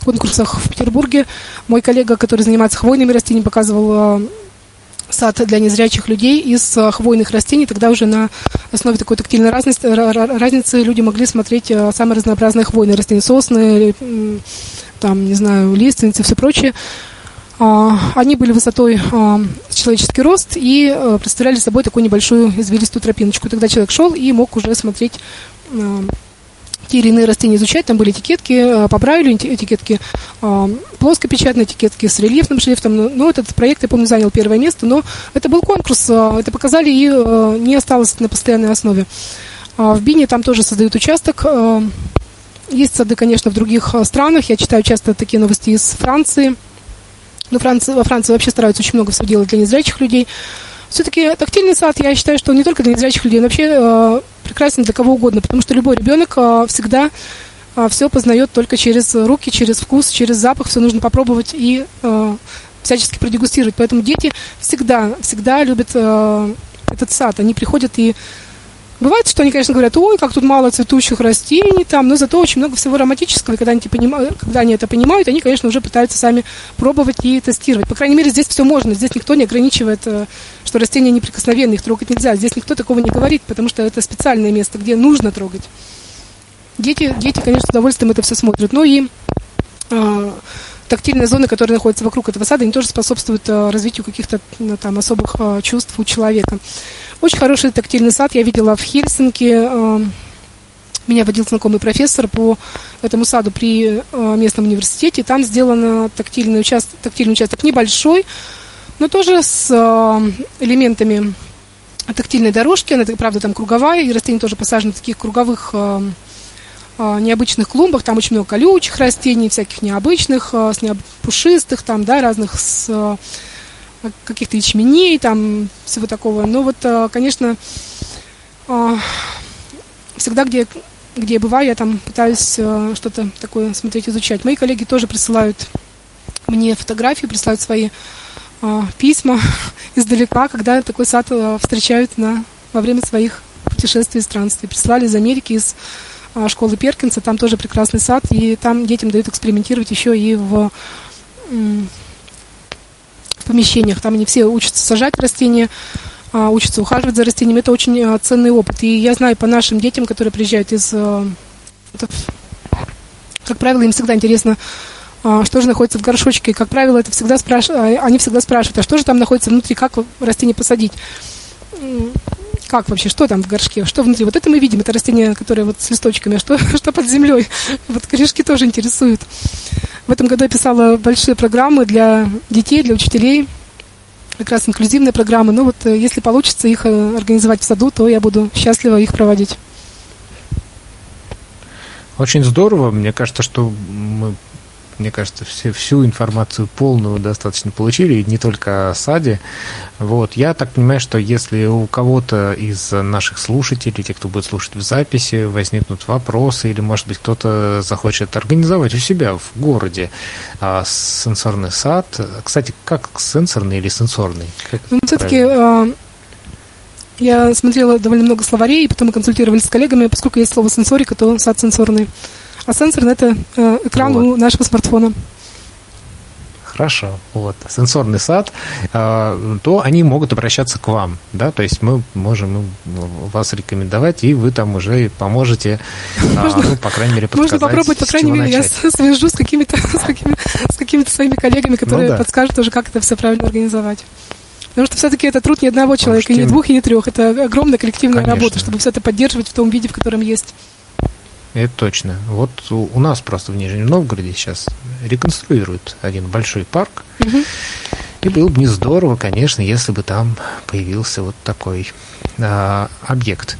конкурсах в Петербурге. Мой коллега, который занимается хвойными растениями, показывал э, сад для незрячих людей из э, хвойных растений. Тогда уже на основе такой тактильной разности, разницы люди могли смотреть э, самые разнообразные хвойные растения. Сосны, там, не знаю, лиственницы, все прочее. А, они были высотой а, человеческий рост и э, представляли собой такую небольшую извилистую тропиночку. Тогда человек шел и мог уже смотреть а, те или иные растения изучать. Там были этикетки по Брайлю, этикетки плоскопечатные, этикетки с рельефным шрифтом. Ну, ну, этот проект, я помню, занял первое место, но это был конкурс, это показали и не осталось на постоянной основе. В Бине там тоже создают участок. Есть сады, конечно, в других странах. Я читаю часто такие новости из Франции – но Франции, во Франции вообще стараются очень много всего делать для незрячих людей. Все-таки тактильный сад, я считаю, что не только для незрячих людей, но вообще э, прекрасен для кого угодно, потому что любой ребенок э, всегда э, все познает только через руки, через вкус, через запах, все нужно попробовать и э, всячески продегустировать. Поэтому дети всегда, всегда любят э, этот сад. Они приходят и Бывает, что они, конечно, говорят, ой, как тут мало цветущих растений там, но зато очень много всего романтического, и когда они, понимают, когда они это понимают, они, конечно, уже пытаются сами пробовать и тестировать. По крайней мере, здесь все можно, здесь никто не ограничивает, э, что растения неприкосновенные, их трогать нельзя. Здесь никто такого не говорит, потому что это специальное место, где нужно трогать. Дети, дети конечно, с удовольствием это все смотрят. Ну и э, тактильные зоны, которые находятся вокруг этого сада, они тоже способствуют э, развитию каких-то там особых э, чувств у человека. Очень хороший тактильный сад я видела в Хельсинки. Эм, меня водил знакомый профессор по этому саду при э, местном университете. Там сделан тактильный участок, тактильный участок небольшой, но тоже с э, элементами тактильной дорожки. Она, правда, там круговая, и растения тоже посажены в таких круговых э, необычных клумбах. Там очень много колючих растений, всяких необычных, с пушистых, там, да, разных с каких-то ячменей, там, всего такого. Но вот, э, конечно, э, всегда, где, где я бываю, я там пытаюсь э, что-то такое смотреть, изучать. Мои коллеги тоже присылают мне фотографии, присылают свои письма издалека, когда такой сад встречают на, во время своих путешествий и странствий. Прислали из Америки, из школы Перкинса, там тоже прекрасный сад, и там детям дают экспериментировать еще и в помещениях. Там они все учатся сажать растения, а, учатся ухаживать за растениями. Это очень а, ценный опыт. И я знаю по нашим детям, которые приезжают из... А, как правило, им всегда интересно что же находится в горшочке. Как правило, это всегда спраш... Они всегда спрашивают, а что же там находится внутри, как растение посадить. Как вообще, что там в горшке, что внутри? Вот это мы видим, это растение, которое вот с листочками, а что, что под землей? Вот корешки тоже интересуют. В этом году я писала большие программы для детей, для учителей, как раз инклюзивные программы. Ну вот, э, если получится их э, организовать в саду, то я буду счастлива их проводить. Очень здорово. Мне кажется, что мы мне кажется, все, всю информацию полную достаточно получили, не только о саде. Вот. Я так понимаю, что если у кого-то из наших слушателей, тех, кто будет слушать в записи, возникнут вопросы, или, может быть, кто-то захочет организовать у себя в городе а, сенсорный сад. Кстати, как сенсорный или сенсорный? ну, все-таки а, я смотрела довольно много словарей, и потом мы консультировались с коллегами, поскольку есть слово сенсорика, то сад сенсорный. А сенсорный это э, экран вот. у нашего смартфона. Хорошо, вот, сенсорный сад, э, то они могут обращаться к вам, да, то есть мы можем вас рекомендовать, и вы там уже поможете, а, можно, ну, по крайней мере, подсказать, Можно попробовать, по крайней мере, начать. я свяжусь с какими-то с какими, с какими-то своими коллегами, которые ну, да. подскажут уже, как это все правильно организовать. Потому что все-таки это труд не одного человека, Может, не двух и не трех. Это огромная коллективная Конечно. работа, чтобы все это поддерживать в том виде, в котором есть. Это точно. Вот у, у нас просто в Нижнем Новгороде сейчас реконструируют один большой парк. Угу. И было бы не здорово, конечно, если бы там появился вот такой а, объект.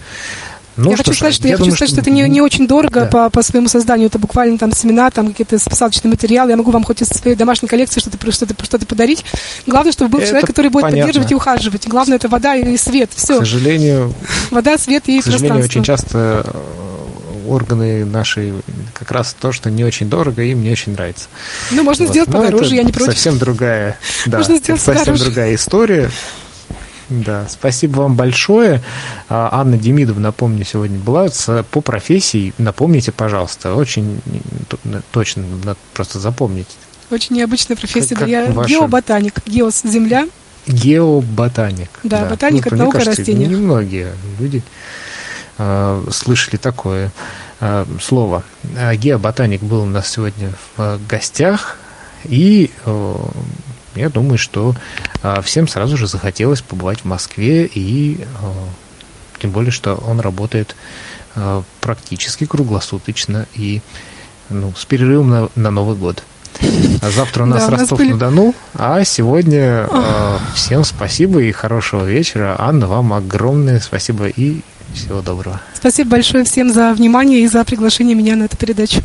Ну, я хочу сказать, что я, я хочу думаю, сказать, что, что это не, не очень дорого да. по, по своему созданию. Это буквально там семена, там какие-то посадочные материалы. Я могу вам хоть из своей домашней коллекции что-то что -то, что -то подарить. Главное, чтобы был это человек, который будет понятно. поддерживать и ухаживать. Главное, это вода и свет. Все. К сожалению, вода, свет и к сожалению, очень часто органы наши как раз то, что не очень дорого, им не очень нравится. Ну, можно вот. сделать подороже, я не против. Совсем другая, да, можно сделать совсем подороже. другая история. Да, спасибо вам большое. А, Анна Демидова, напомню, сегодня была по профессии. Напомните, пожалуйста, очень точно, надо просто запомнить. Очень необычная профессия. Как, как Я ваша... геоботаник. Геос – земля. Геоботаник. Да, да. ботаник ну, – это наука кажется, растений. Немногие люди Э, слышали такое э, слово. Э, геоботаник был у нас сегодня в гостях, и я думаю, что всем сразу же захотелось побывать в Москве, и тем более, что он работает практически круглосуточно и ну, с перерывом на, на Новый год. А завтра у нас да, Ростов-на-Дону, а сегодня э, всем спасибо и хорошего вечера. Анна, вам огромное спасибо и всего доброго. Спасибо большое всем за внимание и за приглашение меня на эту передачу.